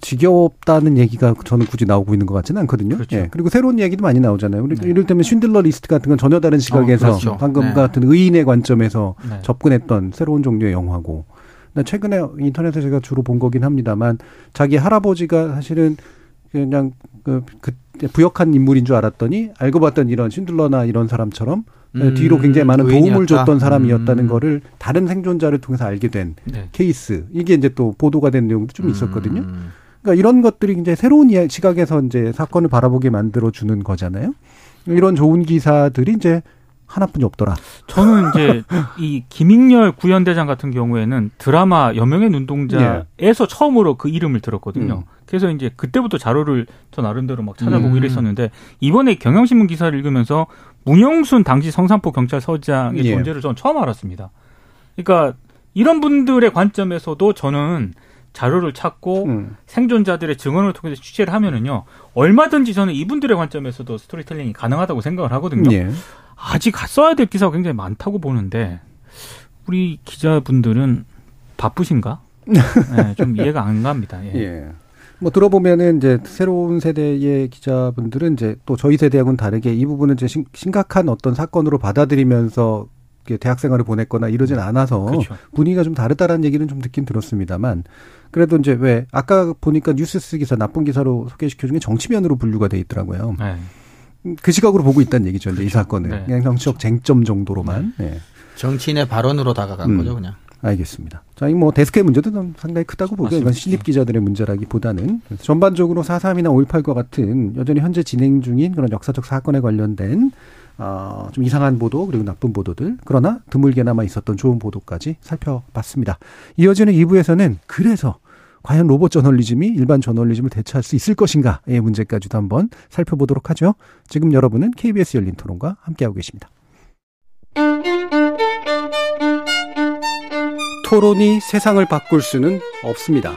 지겹다는 얘기가 저는 굳이 나오고 있는 것 같지는 않거든요. 그렇죠. 예. 그리고 새로운 얘기도 많이 나오잖아요. 우리 이를테면 쉰들러 리스트 같은 건 전혀 다른 시각에서 어, 그렇죠. 방금 네. 같은 의인의 관점에서 네. 접근했던 새로운 종류의 영화고. 최근에 인터넷에서 제가 주로 본 거긴 합니다만 자기 할아버지가 사실은 그냥 그, 그 부역한 인물인 줄 알았더니 알고 봤던 이런 쉰들러나 이런 사람처럼 음, 뒤로 굉장히 많은 도움을 의인이었다. 줬던 사람이었다는 음. 거를 다른 생존자를 통해서 알게 된 네. 케이스 이게 이제 또 보도가 된 내용도 좀 있었거든요. 음. 그러니까 이런 것들이 굉장히 새로운 시각에서 이제 사건을 바라보게 만들어 주는 거잖아요. 이런 좋은 기사들이 이제 하나뿐이 없더라. 저는 이제 이 김익렬 구연대장 같은 경우에는 드라마 여명의 눈동자에서 처음으로 그 이름을 들었거든요. 음. 그래서 이제 그때부터 자료를 저 나름대로 막 찾아보고 음. 이랬었는데 이번에 경향신문 기사를 읽으면서 문영순 당시 성산포 경찰서장의 예. 존재를 저는 처음 알았습니다. 그러니까 이런 분들의 관점에서도 저는 자료를 찾고 음. 생존자들의 증언을 통해서 취재를 하면은요 얼마든지 저는 이분들의 관점에서도 스토리텔링이 가능하다고 생각을 하거든요. 예. 아직 써야 될 기사가 굉장히 많다고 보는데 우리 기자분들은 바쁘신가? 네, 좀 이해가 안 갑니다. 예. 예. 뭐 들어보면은 이제 새로운 세대의 기자분들은 이제 또 저희 세대하고는 다르게 이 부분은 이제 심- 심각한 어떤 사건으로 받아들이면서 대학 생활을 보냈거나 이러진 않아서 그렇죠. 분위기가 좀 다르다라는 얘기는 좀 듣긴 들었습니다만 그래도 이제 왜 아까 보니까 뉴스 기사 나쁜 기사로 소개시켜 준게 정치면으로 분류가 돼 있더라고요. 네. 그 시각으로 보고 있다는 얘기죠. 이제 이 사건을 네. 그냥 정치적 쟁점 정도로만. 네. 정치인의 발언으로 다가간 음. 거죠, 그냥. 알겠습니다. 자, 이 뭐 데스크의 문제도 좀 상당히 크다고 보고요. 이건. 신입 기자들의 문제라기보다는 전반적으로 4.3이나 5.18과 같은 여전히 현재 진행 중인 그런 역사적 사건에 관련된 어, 좀 이상한 보도 그리고 나쁜 보도들 그러나 드물게나마 있었던 좋은 보도까지 살펴봤습니다. 이어지는 2부에서는 그래서 과연 로봇 저널리즘이 일반 저널리즘을 대체할 수 있을 것인가의 문제까지도 한번 살펴보도록 하죠. 지금 여러분은 KBS 열린 토론과 함께하고 계십니다. 토론이 세상을 바꿀 수는 없습니다.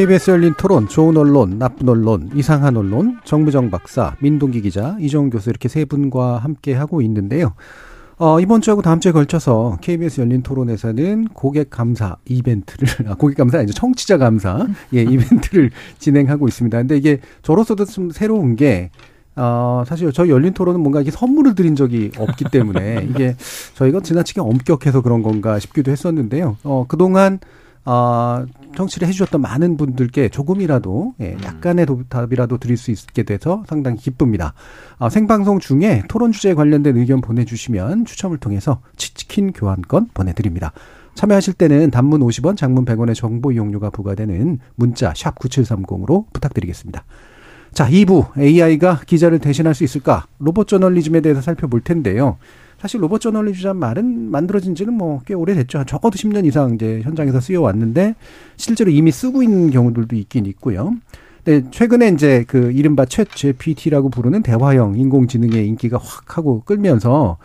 KBS 열린 토론, 좋은 언론, 나쁜 언론, 이상한 언론, 정부정 박사, 민동기 기자, 이종 교수 이렇게 세 분과 함께 하고 있는데요. 어, 이번 주하고 다음 주에 걸쳐서 KBS 열린 토론에서는 고객 감사 이벤트를, 아, 고객 감사 아니죠. 청취자 감사, 예, 이벤트를 진행하고 있습니다. 근데 이게 저로서도 좀 새로운 게, 어, 사실 저희 열린 토론은 뭔가 이게 선물을 드린 적이 없기 때문에 이게 저희가 지나치게 엄격해서 그런 건가 싶기도 했었는데요. 어, 그동안 어, 청취를 해주셨던 많은 분들께 조금이라도 예, 약간의 도, 답이라도 드릴 수 있게 돼서 상당히 기쁩니다. 어, 생방송 중에 토론 주제에 관련된 의견 보내주시면 추첨을 통해서 치킨 교환권 보내드립니다. 참여하실 때는 단문 50원, 장문 100원의 정보 이용료가 부과되는 문자 샵 9730으로 부탁드리겠습니다. 자, 2부 AI가 기자를 대신할 수 있을까? 로봇 저널리즘에 대해서 살펴볼 텐데요. 사실 로봇 저널리즘이란 말은 만들어진 지는 뭐 꽤 오래됐죠. 적어도 10년 이상 이제 현장에서 쓰여 왔는데 실제로 이미 쓰고 있는 경우들도 있긴 있고요. 근데 최근에 이제 그 이른바 챗 GPT라고 부르는 대화형 인공지능의 인기가 확 하고 끌면서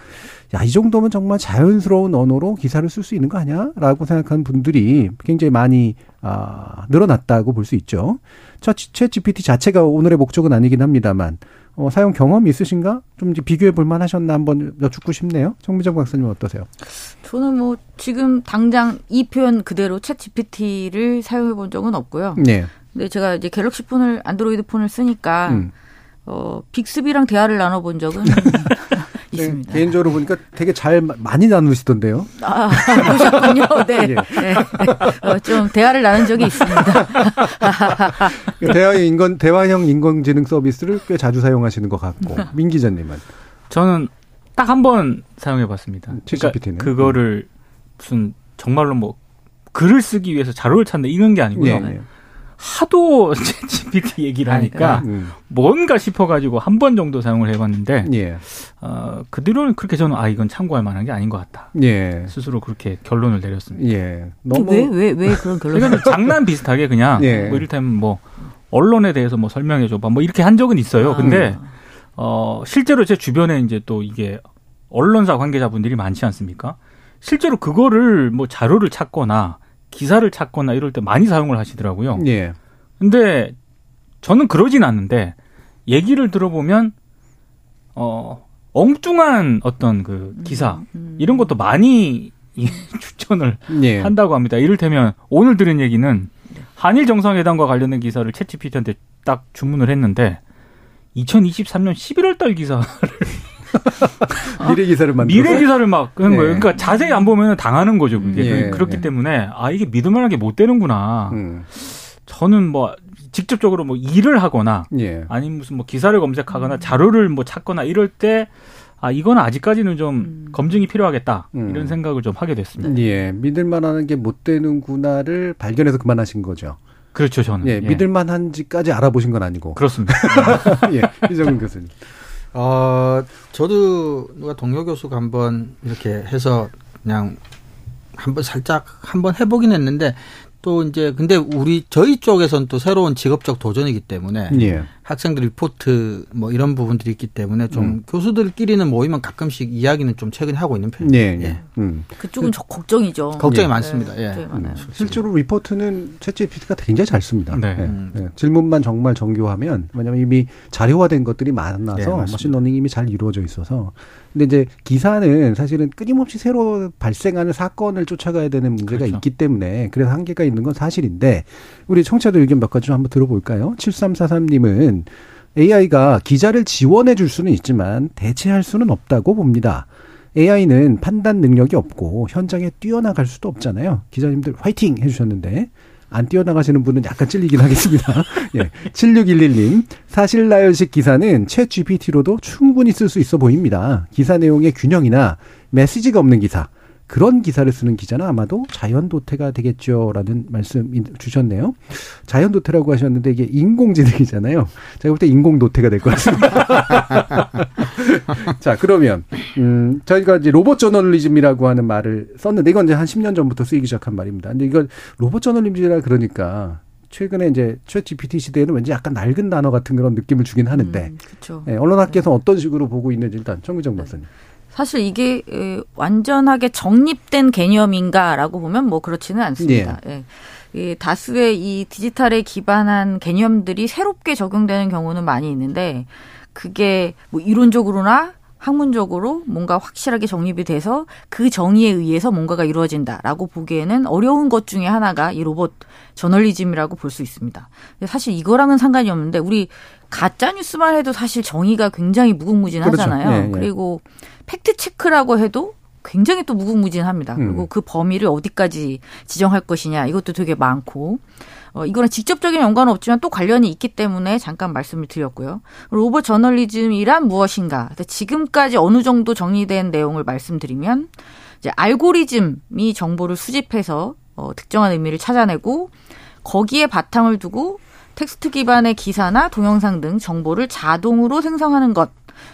야, 이 정도면 정말 자연스러운 언어로 기사를 쓸 수 있는 거 아니야? 라고 생각하는 분들이 굉장히 많이 아, 늘어났다고 볼 수 있죠. 챗 GPT 자체가 오늘의 목적은 아니긴 합니다만 어, 사용 경험 있으신가? 좀 이제 비교해 볼 만 하셨나 한번 여쭙고 싶네요. 정미정 박사님 어떠세요? 저는 뭐 지금 당장 이 표현 그대로 챗 GPT를 사용해 본 적은 없고요. 네. 근데 제가 이제 갤럭시 폰을 안드로이드 폰을 쓰니까 음. 어 빅스비랑 대화를 나눠 본 적은 있습니다. 네, 개인적으로 보니까 되게 잘 많이 나누시던데요. 아, 보셨군요. 네. 예. 네. 어, 좀 대화를 나눈 적이 있습니다. 대화 인건 대화형 인공지능 서비스를 꽤 자주 사용하시는 것 같고 민 기자님은 저는 딱 한 번 사용해 봤습니다. 그러니까 그거를 무슨 정말로 뭐 글을 쓰기 위해서 자료를 찾는 이런 게 아니고요. 네. 하도 GPT 얘기를 하니까 음. 뭔가 싶어가지고 한 번 정도 사용을 해봤는데 예. 어, 그 뒤로는 그렇게 저는 아 이건 참고할 만한 게 아닌 것 같다. 예. 스스로 그렇게 결론을 내렸습니다. 예. 너무 왜왜 왜 그런 결론? 그러니까 장난 비슷하게 그냥 예. 뭐 이를테면 뭐 언론에 대해서 뭐 설명해 줘봐 뭐 이렇게 한 적은 있어요. 아. 근데 어 실제로 제 주변에 이제 또 이게 언론사 관계자분들이 많지 않습니까? 실제로 그거를 뭐 자료를 찾거나 기사를 찾거나 이럴 때 많이 사용을 하시더라고요. 예. 근데 저는 그러진 않는데 얘기를 들어보면 어 엉뚱한 어떤 그 기사 음, 음. 이런 것도 많이 추천을 예. 한다고 합니다. 이를테면 오늘 들은 얘기는 한일 정상회담과 관련된 기사를 채찌피트한테 딱 주문을 했는데 2023년 11월 달 기사를 미래 기사를 만 미래 기사를 막 하는 네. 거예요. 그러니까 자세히 안 보면 당하는 거죠. 그게 네. 그렇기 네. 때문에 아 이게 믿을만하게 못 되는구나. 음. 저는 뭐 직접적으로 뭐 일을 하거나 예. 아니면 무슨 뭐 기사를 검색하거나 자료를 뭐 찾거나 이럴 때 아, 이건 아직까지는 좀 음. 검증이 필요하겠다. 음. 이런 생각을 좀 하게 됐습니다. 예. 믿을만한 게 못 되는구나를 발견해서 그만하신 거죠. 그렇죠, 저는. 예. 예. 믿을 만한지까지 알아보신 건 아니고. 그렇습니다. 예. 이정은 교수님. 어, 저도 누가 동료 교수가 한번 이렇게 해서 그냥 한번 살짝 한번 해보긴 했는데 또 이제 근데 우리 저희 쪽에선 또 새로운 직업적 도전이기 때문에 예. 학생들 리포트 뭐 이런 부분들이 있기 때문에 좀 음. 교수들끼리는 모이면 가끔씩 이야기는 좀 최근에 하고 있는 편이에요. 예. 예. 음. 그쪽은 그, 걱정이죠. 걱정이 예. 많습니다. 예. 음. 실제로 리포트는 챗GPT가 굉장히 잘 씁니다. 네. 예. 음. 질문만 정말 정교하면 왜냐하면 이미 자료화된 것들이 많아서 machine learning이 이미 잘 이루어져 있어서 근데 이제 기사는 사실은 끊임없이 새로 발생하는 사건을 쫓아가야 되는 문제가 그렇죠. 있기 때문에 그래서 한계가 있는 건 사실인데 우리 청취자들 의견 몇 가지 좀 한번 들어볼까요? 7343님은 AI가 기자를 지원해 줄 수는 있지만 대체할 수는 없다고 봅니다. AI는 판단 능력이 없고 현장에 뛰어나갈 수도 없잖아요. 기자님들 화이팅 해주셨는데 안 뛰어나가시는 분은 약간 찔리긴 하겠습니다. 예. 7611님, 사실 나열식 기사는 채 GPT로도 충분히 쓸 수 있어 보입니다. 기사 내용의 균형이나 메시지가 없는 기사, 그런 기사를 쓰는 기자는 아마도 자연 도태가 되겠죠라는 말씀 주셨네요. 자연 도태라고 하셨는데 이게 인공지능이잖아요. 제가 볼 때 인공 도태가 될 것 같습니다. 자, 그러면 음 저희가 이제 로봇 저널리즘이라고 하는 말을 썼는데 이건 이제 한 10년 전부터 쓰이기 시작한 말입니다. 근데 이걸 로봇 저널리즘이라 그러니까 최근에 이제 최 GPT 시대에는 왠지 약간 낡은 단어 같은 그런 느낌을 주긴 하는데 음, 그렇죠. 네, 언론학계에서 는 어떤 식으로 보고 있는지 일단 정규정 박사님. 사실 이게 완전하게 정립된 개념인가라고 보면 뭐 그렇지는 않습니다. 예. 예. 다수의 이 디지털에 기반한 개념들이 새롭게 적용되는 경우는 많이 있는데 그게 뭐 이론적으로나 학문적으로 뭔가 확실하게 정립이 돼서 그 정의에 의해서 뭔가가 이루어진다라고 보기에는 어려운 것 중에 하나가 이 로봇 저널리즘이라고 볼 수 있습니다. 사실 이거랑은 상관이 없는데 우리 가짜 뉴스만 해도 사실 정의가 굉장히 무궁무진하잖아요. 그렇죠. 네, 네. 그리고 팩트 체크라고 해도 굉장히 또 무궁무진합니다. 그리고 음. 그 범위를 어디까지 지정할 것이냐 이것도 되게 많고 어, 이거랑 직접적인 연관은 없지만 또 관련이 있기 때문에 잠깐 말씀을 드렸고요. 로봇 저널리즘이란 무엇인가? 지금까지 어느 정도 정리된 내용을 말씀드리면 이제 알고리즘이 정보를 수집해서 어, 특정한 의미를 찾아내고 거기에 바탕을 두고 텍스트 기반의 기사나 동영상 등 정보를 자동으로 생성하는 것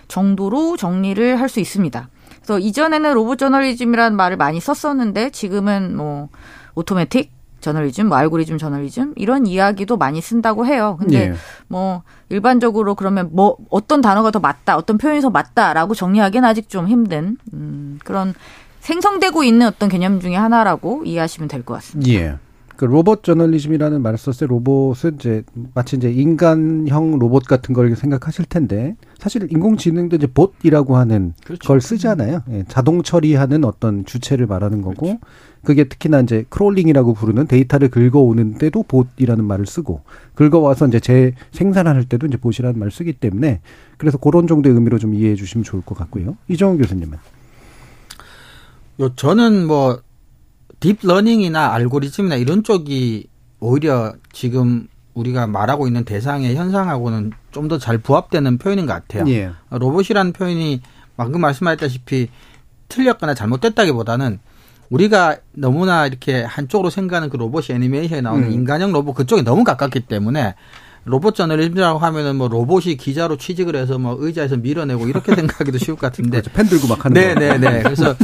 정도로 정리를 할 수 있습니다. 그래서 이전에는 로봇 저널리즘이라는 말을 많이 썼었는데 지금은 뭐 오토매틱 저널리즘, 뭐 알고리즘 저널리즘 이런 이야기도 많이 쓴다고 해요. 근데 예. 뭐 일반적으로 그러면 뭐 어떤 단어가 더 맞다, 어떤 표현이 더 맞다라고 정리하기는 아직 좀 힘든 음, 그런 생성되고 있는 어떤 개념 중에 하나라고 이해하시면 될 것 같습니다. 예. 그 로봇 저널리즘이라는 말을 썼을 때 로봇은 이제 마치 이제 인간형 로봇 같은 걸 생각하실 텐데 사실 인공지능도 이제 bot이라고 하는 그렇죠. 걸 쓰잖아요. 예, 자동 처리하는 어떤 주체를 말하는 거고 그렇죠. 그게 특히나 이제 crawling이라고 부르는 데이터를 긁어오는데도 bot이라는 말을 쓰고 긁어와서 이제 재 생산할 때도 이제 bot이라는 말을 쓰기 때문에 그래서 그런 정도의 의미로 좀 이해해 주시면 좋을 것 같고요. 이정훈 교수님은 요 저는 뭐 deep learning이나 알고리즘이나 이런 쪽이 오히려 지금 우리가 말하고 있는 대상의 현상하고는 좀 더 잘 부합되는 표현인 것 같아요. 예. 로봇이라는 표현이 방금 말씀하셨다시피 틀렸거나 잘못됐다기보다는 우리가 너무나 이렇게 한쪽으로 생각하는 그 로봇이 애니메이션에 나오는 음. 인간형 로봇 그쪽에 너무 가깝기 때문에 로봇 저널리즘이라고 하면은 뭐 로봇이 기자로 취직을 해서 뭐 의자에서 밀어내고 이렇게 생각하기도 쉬울 것 같은데 그렇죠. 펜 들고 막 하는 네네네 네, 네. 그래서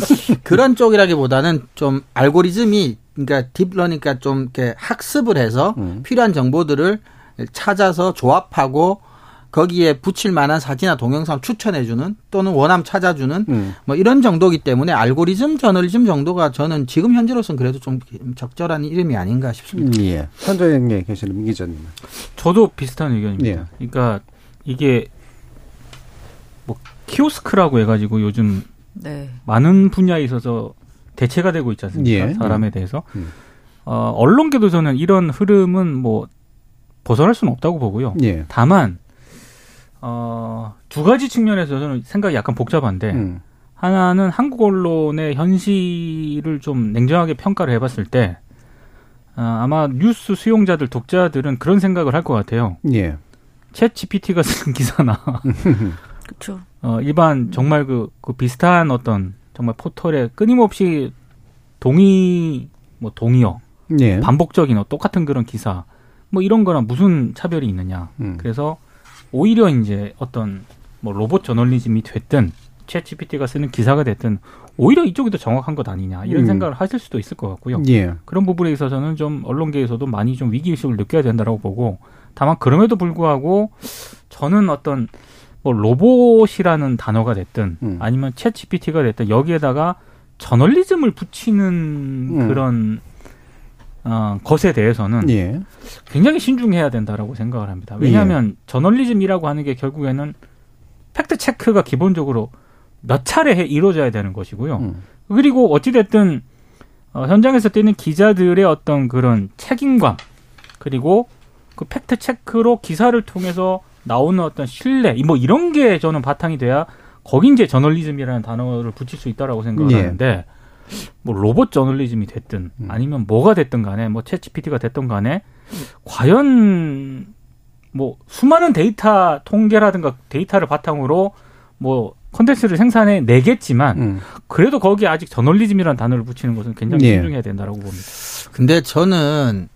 그런 쪽이라기보다는 좀 알고리즘이 그러니까 딥러니까 좀 이렇게 학습을 해서 음. 필요한 정보들을 찾아서 조합하고 거기에 붙일 만한 사진이나 동영상 추천해주는 또는 원함 찾아주는 음. 뭐 이런 정도기 때문에 알고리즘 저널리즘 정도가 저는 지금 현재로서는 그래도 좀 적절한 이름이 아닌가 싶습니다. 음, 예. 현장에 계시는 민 기자님. 저도 비슷한 의견입니다. 예. 그러니까 이게 뭐 키오스크라고 해가지고 요즘 네. 많은 분야에 있어서 대체가 되고 있지 않습니까? 예. 사람에 대해서. 음. 어, 언론계도 저는 이런 흐름은 뭐 벗어날 수는 없다고 보고요. 예. 다만 어, 두 가지 측면에서 저는 생각이 약간 복잡한데 음. 하나는 한국 언론의 현실을 좀 냉정하게 평가를 해봤을 때 어, 아마 뉴스 수용자들 독자들은 그런 생각을 할 것 같아요. 예. 챗 GPT가 쓰는 기사나 그렇죠. 어, 일반 정말 그, 그 비슷한 어떤 정말 포털에 끊임없이 동의 뭐 동의어 예. 반복적인 어, 똑같은 그런 기사 뭐 이런 거랑 무슨 차별이 있느냐. 음. 그래서 오히려 이제 어떤 뭐 로봇 저널리즘이 됐든 챗 GPT가 쓰는 기사가 됐든 오히려 이쪽이 더 정확한 것 아니냐 이런 음. 생각을 하실 수도 있을 것 같고요. 예. 그런 부분에 있어서는 좀 언론계에서도 많이 좀 위기의식을 느껴야 된다라고 보고 다만 그럼에도 불구하고 저는 어떤 뭐 로봇이라는 단어가 됐든 음. 아니면 챗 GPT가 됐든 여기에다가 저널리즘을 붙이는 음. 그런 어, 것에 대해서는 예. 굉장히 신중해야 된다라고 생각을 합니다. 왜냐하면 예. 저널리즘이라고 하는 게 결국에는 팩트 체크가 기본적으로 몇 차례 이루어져야 되는 것이고요. 음. 그리고 어찌됐든 어, 현장에서 뛰는 기자들의 어떤 그런 책임감 그리고 그 fact check로 기사를 통해서 나오는 어떤 신뢰 뭐 이런 게 저는 바탕이 돼야 거기 이제 저널리즘이라는 단어를 붙일 수 있다라고 생각을 예. 하는데 뭐 로봇 저널리즘이 됐든 음. 아니면 뭐가 됐든 간에 뭐 ChatGPT가 됐든 간에 과연 뭐 수많은 데이터 통계라든가 데이터를 바탕으로 뭐 콘텐츠를 생산해 내겠지만 음. 그래도 거기에 아직 저널리즘이라는 단어를 붙이는 것은 굉장히 예. 신중해야 된다라고 봅니다. 근데 저는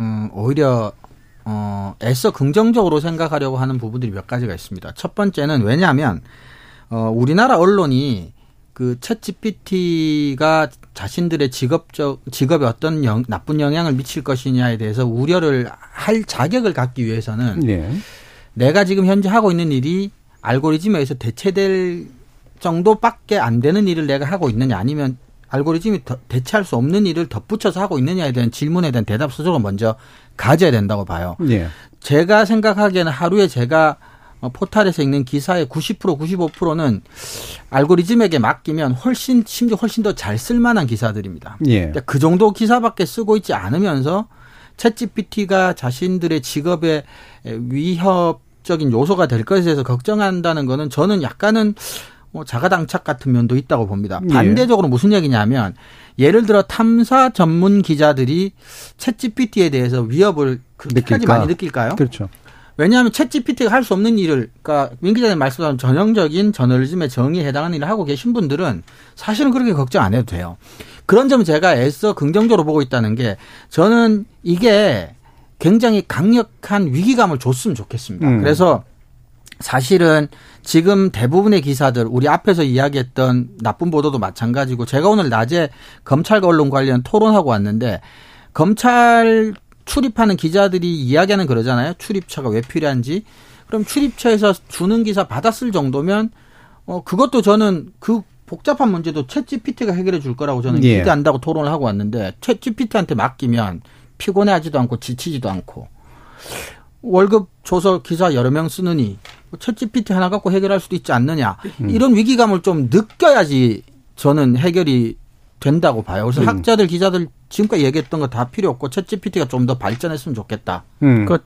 음, 오히려 어, 애써 긍정적으로 생각하려고 하는 부분들이 몇 가지가 있습니다. 첫 번째는 왜냐하면 어, 우리나라 언론이 그 챗GPT가 자신들의 직업적 직업에 어떤 영, 나쁜 영향을 미칠 것이냐에 대해서 우려를 할 자격을 갖기 위해서는 예. 내가 지금 현재 하고 있는 일이 알고리즘에 의해서 대체될 정도밖에 안 되는 일을 내가 하고 있느냐 아니면 알고리즘이 더- 대체할 수 없는 일을 덧붙여서 하고 있느냐에 대한 질문에 대한 대답 스스로 먼저 가져야 된다고 봐요. 예. 제가 생각하기에는 하루에 제가 어, 포탈에서 읽는 기사의 90% 95%는 알고리즘에게 맡기면 훨씬 심지어 훨씬 더 잘 쓸만한 기사들입니다. 예. 근데 그 정도 기사밖에 쓰고 있지 않으면서 챗GPT가 자신들의 직업에 위협적인 요소가 될 것에 대해서 걱정한다는 거는 저는 약간은 뭐 자가당착 같은 면도 있다고 봅니다. 예. 반대적으로 무슨 얘기냐면 예를 들어 탐사 전문 기자들이 챗GPT에 대해서 위협을 그렇게까지? 많이 느낄까요? 그렇죠. 왜냐하면 챗 GPT가 할 수 없는 일을, 그러니까 민 기자님 말씀하신 전형적인 저널리즘의 정의에 해당하는 일을 하고 계신 분들은 사실은 그렇게 걱정 안 해도 돼요. 그런 점은 제가 애써 긍정적으로 보고 있다는 게 저는 이게 굉장히 강력한 위기감을 줬으면 좋겠습니다. 음. 그래서 사실은 지금 대부분의 기사들 우리 앞에서 이야기했던 나쁜 보도도 마찬가지고 제가 오늘 낮에 검찰과 언론 관련 토론하고 왔는데 검찰 출입하는 기자들이 이야기하는 그러잖아요. 출입처가 왜 필요한지. 그럼 출입처에서 주는 기사 받았을 정도면 어 그것도 저는 그 복잡한 문제도 챗 GPT가 해결해 줄 거라고 저는 예. 기대한다고 토론을 하고 왔는데 챗 GPT한테 맡기면 피곤해하지도 않고 지치지도 않고 월급 줘서 기사 여러 명 쓰느니 챗 GPT 하나 갖고 해결할 수도 있지 않느냐 이런 위기감을 좀 느껴야지 저는 해결이 된다고 봐요. 그래서 음. 학자들 기자들 지금까지 얘기했던 거 다 필요 없고 챗 GPT가 좀 더 발전했으면 좋겠다. 음. 그-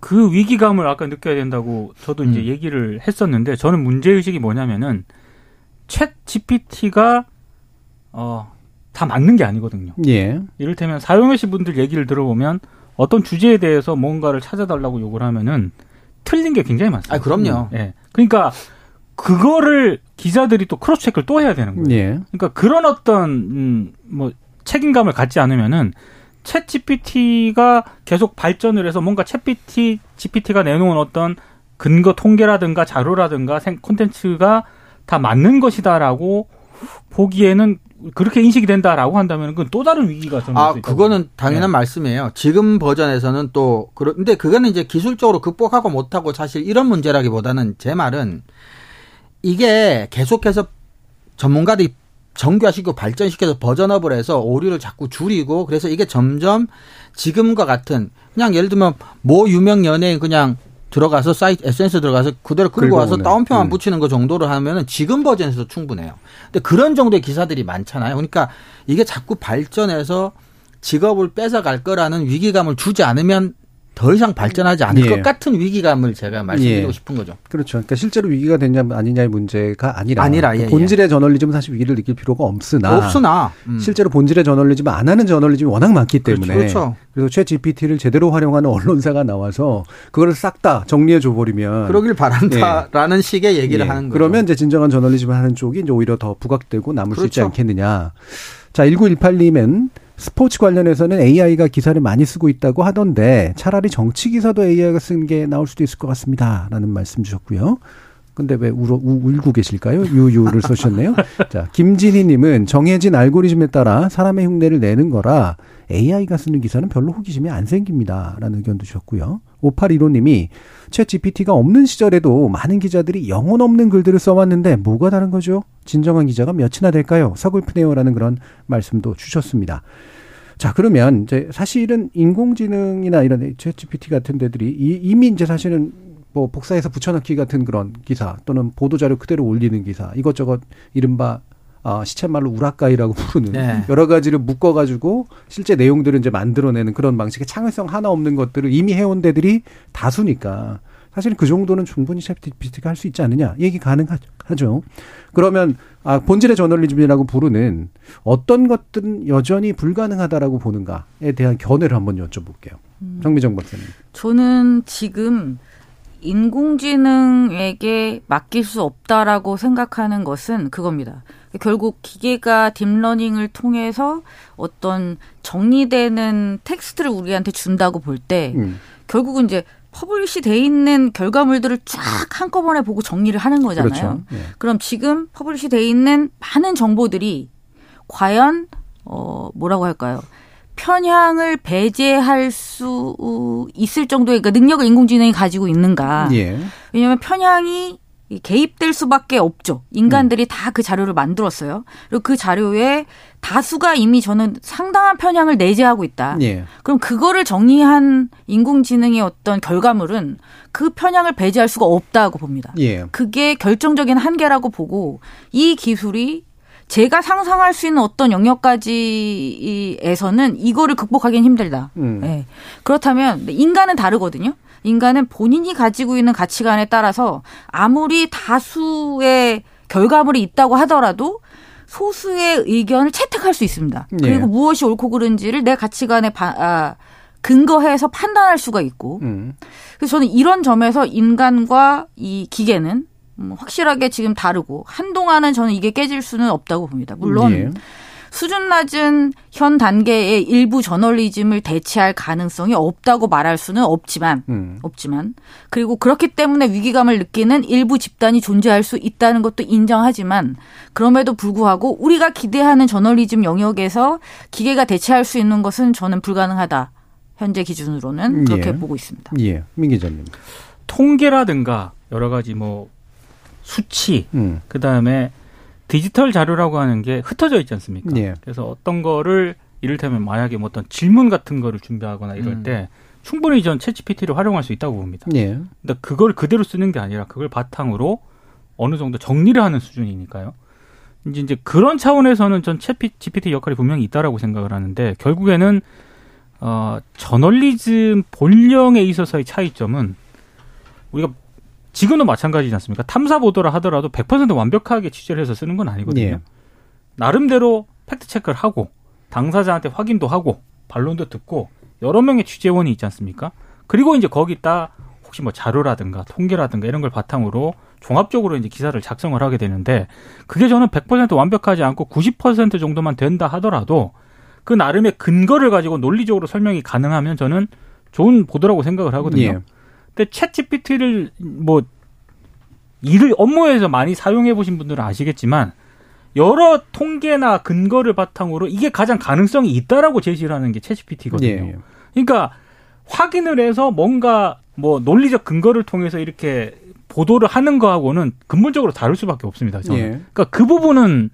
그 위기감을 아까 느껴야 된다고 저도 이제 음. 얘기를 했었는데 저는 문제 의식이 뭐냐면은 챗 GPT가 어 다 맞는 게 아니거든요. 예. 이를테면 사용하신 분들 얘기를 들어보면 어떤 주제에 대해서 뭔가를 찾아달라고 요구를 하면은 틀린 게 굉장히 많습니다. 아, 그럼요. 예. 그러니까 그거를 기자들이 또 크로스 체크를 또 해야 되는 거예요. 예. 그러니까 그런 어떤 음, 뭐 책임감을 갖지 않으면은 챗 GPT가 계속 발전을 해서 뭔가 챗 GPT, GPT가 내놓은 어떤 근거 통계라든가 자료라든가 생 콘텐츠가 다 맞는 것이다라고 보기에는 그렇게 인식이 된다라고 한다면 그건 또 다른 위기가 저는 아, 그거는 당연한 네. 말씀이에요. 지금 버전에서는 또, 그런데 그거는 이제 기술적으로 극복하고 못하고 사실 이런 문제라기보다는 제 말은 이게 계속해서 전문가들이 정교화시키고 발전시켜서 버전업을 해서 오류를 자꾸 줄이고 그래서 이게 점점 지금과 같은 그냥 예를 들면 모 유명 연예인 그냥 들어가서 사이트 SNS 들어가서 그대로 끌고 와서 긁어오는. 다운표만 음. 붙이는 거 정도로 하면은 지금 버전에서 충분해요. 근데 그런 정도의 기사들이 많잖아요. 그러니까 이게 자꾸 발전해서 직업을 뺏어갈 거라는 위기감을 주지 않으면 더 이상 발전하지 않을 예. 것 같은 위기감을 제가 말씀드리고 예. 싶은 거죠. 그렇죠. 그러니까 실제로 위기가 됐냐 아니냐의 문제가 아니라, 아니라, 예, 예. 본질의 저널리즘은 사실 위기를 느낄 필요가 없으나 없으나 음. 실제로 본질의 저널리즘 안 하는 저널리즘이 워낙 많기 때문에 그렇죠. 그래서 최 GPT를 제대로 활용하는 언론사가 나와서 그거를 싹다 정리해 줘 버리면 그러길 바란다라는 식의 얘기를 예. 하는 거죠. 그러면 이제 진정한 저널리즘을 하는 쪽이 이제 오히려 더 부각되고 남을 수 있지 그렇죠. 않겠느냐. 자, 1918님은 스포츠 관련해서는 AI가 기사를 많이 쓰고 있다고 하던데 차라리 정치 기사도 AI가 쓴 게 나올 수도 있을 것 같습니다. 라는 말씀 주셨고요. 근데 왜 울어, 우, 울고 계실까요? 유유를 써주셨네요. 자, 김진희 님은 정해진 알고리즘에 따라 사람의 흉내를 내는 거라 AI가 쓰는 기사는 별로 호기심이 안 생깁니다. 라는 의견도 주셨고요. 5815 님이 챗 GPT가 없는 시절에도 많은 기자들이 영혼 없는 글들을 써왔는데 뭐가 다른 거죠? 진정한 기자가 몇이나 될까요? 서글프네요. 라는 그런 말씀도 주셨습니다. 자, 그러면 이제 사실은 인공지능이나 이런 챗 GPT 같은 데들이 이- 이미 이제 사실은 뭐 복사해서 붙여넣기 같은 그런 기사 또는 보도자료 그대로 올리는 기사 이것저것 이른바 아, 시쳇말로 우라카이라고 부르는 네. 여러 가지를 묶어가지고 실제 내용들을 이제 만들어내는 그런 방식의 창의성 하나 없는 것들을 이미 해온 데들이 다수니까 사실 그 정도는 충분히 ChatGPT가 할 수 있지 않느냐 얘기 가능하죠. 그러면 아, 본질의 저널리즘이라고 부르는 어떤 것들은 여전히 불가능하다라고 보는가에 대한 견해를 한번 여쭤볼게요. 정미정 박사님. 저는 지금 인공지능에게 맡길 수 없다라고 생각하는 것은 그겁니다. 결국 기계가 deep learning을 통해서 어떤 정리되는 텍스트를 우리한테 준다고 볼때 음. 결국은 이제 publish 돼 있는 결과물들을 쫙 한꺼번에 보고 정리를 하는 거잖아요. 그렇죠. 예. 그럼 지금 publish 돼 있는 많은 정보들이 과연 어 뭐라고 할까요? 편향을 배제할 수 있을 정도의 그러니까 능력을 인공지능이 가지고 있는가? 예. 왜냐하면 편향이 이 개입될 수밖에 없죠. 인간들이 다그 자료를 만들었어요. 그리고 그 자료에 다수가 이미 저는 상당한 편향을 내재하고 있다. 예. 그럼 그거를 정리한 인공지능의 어떤 결과물은 그 편향을 배제할 수가 없다고 봅니다. 예. 그게 결정적인 한계라고 보고 이 기술이 제가 상상할 수 있는 어떤 영역까지에서는 이거를 극복하기는 힘들다. 음. 예. 그렇다면 인간은 다르거든요. 인간은 본인이 가지고 있는 가치관에 따라서 아무리 다수의 결과물이 있다고 하더라도 소수의 의견을 채택할 수 있습니다. 예. 그리고 무엇이 옳고 그른지를 내 가치관에 바- 아, 근거해서 판단할 수가 있고 음. 그래서 저는 이런 점에서 인간과 이 기계는 음, 확실하게 지금 다르고 한동안은 저는 이게 깨질 수는 없다고 봅니다. 물론 예. 수준 낮은 현 단계의 일부 저널리즘을 대체할 가능성이 없다고 말할 수는 없지만 음. 없지만 그리고 그렇기 때문에 위기감을 느끼는 일부 집단이 존재할 수 있다는 것도 인정하지만 그럼에도 불구하고 우리가 기대하는 저널리즘 영역에서 기계가 대체할 수 있는 것은 저는 불가능하다. 현재 기준으로는 그렇게 예. 보고 있습니다. 예. 민 기자님. 통계라든가 여러 가지 뭐 수치 음. 그 다음에 디지털 자료라고 하는 게 흩어져 있지 않습니까? 예. 그래서 어떤 거를 이를테면 만약에 뭐 어떤 질문 같은 거를 준비하거나 이럴 음. 때 충분히 전 챗GPT를 활용할 수 있다고 봅니다. 예. 근데 그걸 그대로 쓰는 게 아니라 그걸 바탕으로 어느 정도 정리를 하는 수준이니까요. 이제 이제 그런 차원에서는 전 챗GPT 역할이 분명히 있다라고 생각을 하는데 결국에는 어 저널리즘 본령에 있어서의 차이점은 우리가 지금도 마찬가지지 않습니까? 탐사 보도를 하더라도 100% 완벽하게 취재를 해서 쓰는 건 아니거든요. 예. 나름대로 팩트 체크를 하고 당사자한테 확인도 하고 반론도 듣고 여러 명의 취재원이 있지 않습니까? 그리고 이제 거기다 혹시 뭐 자료라든가 통계라든가 이런 걸 바탕으로 종합적으로 이제 기사를 작성을 하게 되는데 그게 저는 100% 완벽하지 않고 90% 정도만 된다 하더라도 그 나름의 근거를 가지고 논리적으로 설명이 가능하면 저는 좋은 보도라고 생각을 하거든요. 예. 근데 챗 GPT를 뭐 일을 업무에서 많이 사용해 보신 분들은 아시겠지만 여러 통계나 근거를 바탕으로 이게 가장 가능성이 있다라고 제시를 하는 게 챗 GPT거든요. 예. 그러니까 확인을 해서 뭔가 뭐 논리적 근거를 통해서 이렇게 보도를 하는 거하고는 근본적으로 다를 수밖에 없습니다. 저는. 예. 그러니까 그 부분은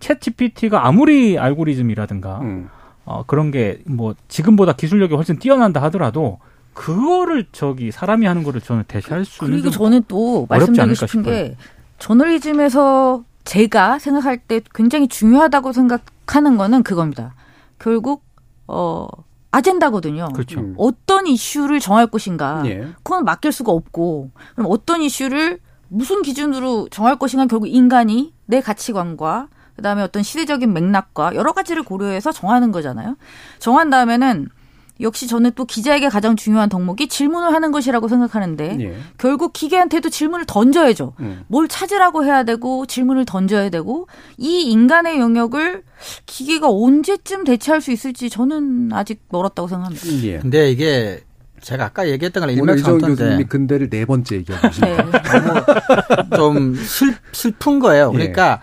챗 GPT가 아무리 알고리즘이라든가 음. 어, 그런 게 뭐 지금보다 기술력이 훨씬 뛰어난다 하더라도 그거를 저기 사람이 하는 거를 저는 대체할 수는 그리고 좀 저는 또 말씀드리고 싶은 싶어요. 게 저널리즘에서 제가 생각할 때 굉장히 중요하다고 생각하는 거는 그겁니다. 결국 어 아젠다거든요. 그렇죠. 음. 어떤 이슈를 정할 것인가. 예. 그건 맡길 수가 없고 그럼 어떤 이슈를 무슨 기준으로 정할 것인가 결국 인간이 내 가치관과 그다음에 어떤 시대적인 맥락과 여러 가지를 고려해서 정하는 거잖아요. 정한 다음에는 역시 저는 또 기자에게 가장 중요한 덕목이 질문을 하는 것이라고 생각하는데 예. 결국 기계한테도 질문을 던져야죠. 음. 뭘 찾으라고 해야 되고 질문을 던져야 되고 이 인간의 영역을 기계가 언제쯤 대체할 수 있을지 저는 아직 멀었다고 생각합니다. 예. 근데 이게 제가 아까 얘기했던 교수님이 일맥상통인데 근대를 네 번째 얘기하고. 네. 좀 슬, 슬픈 거예요. 예. 그러니까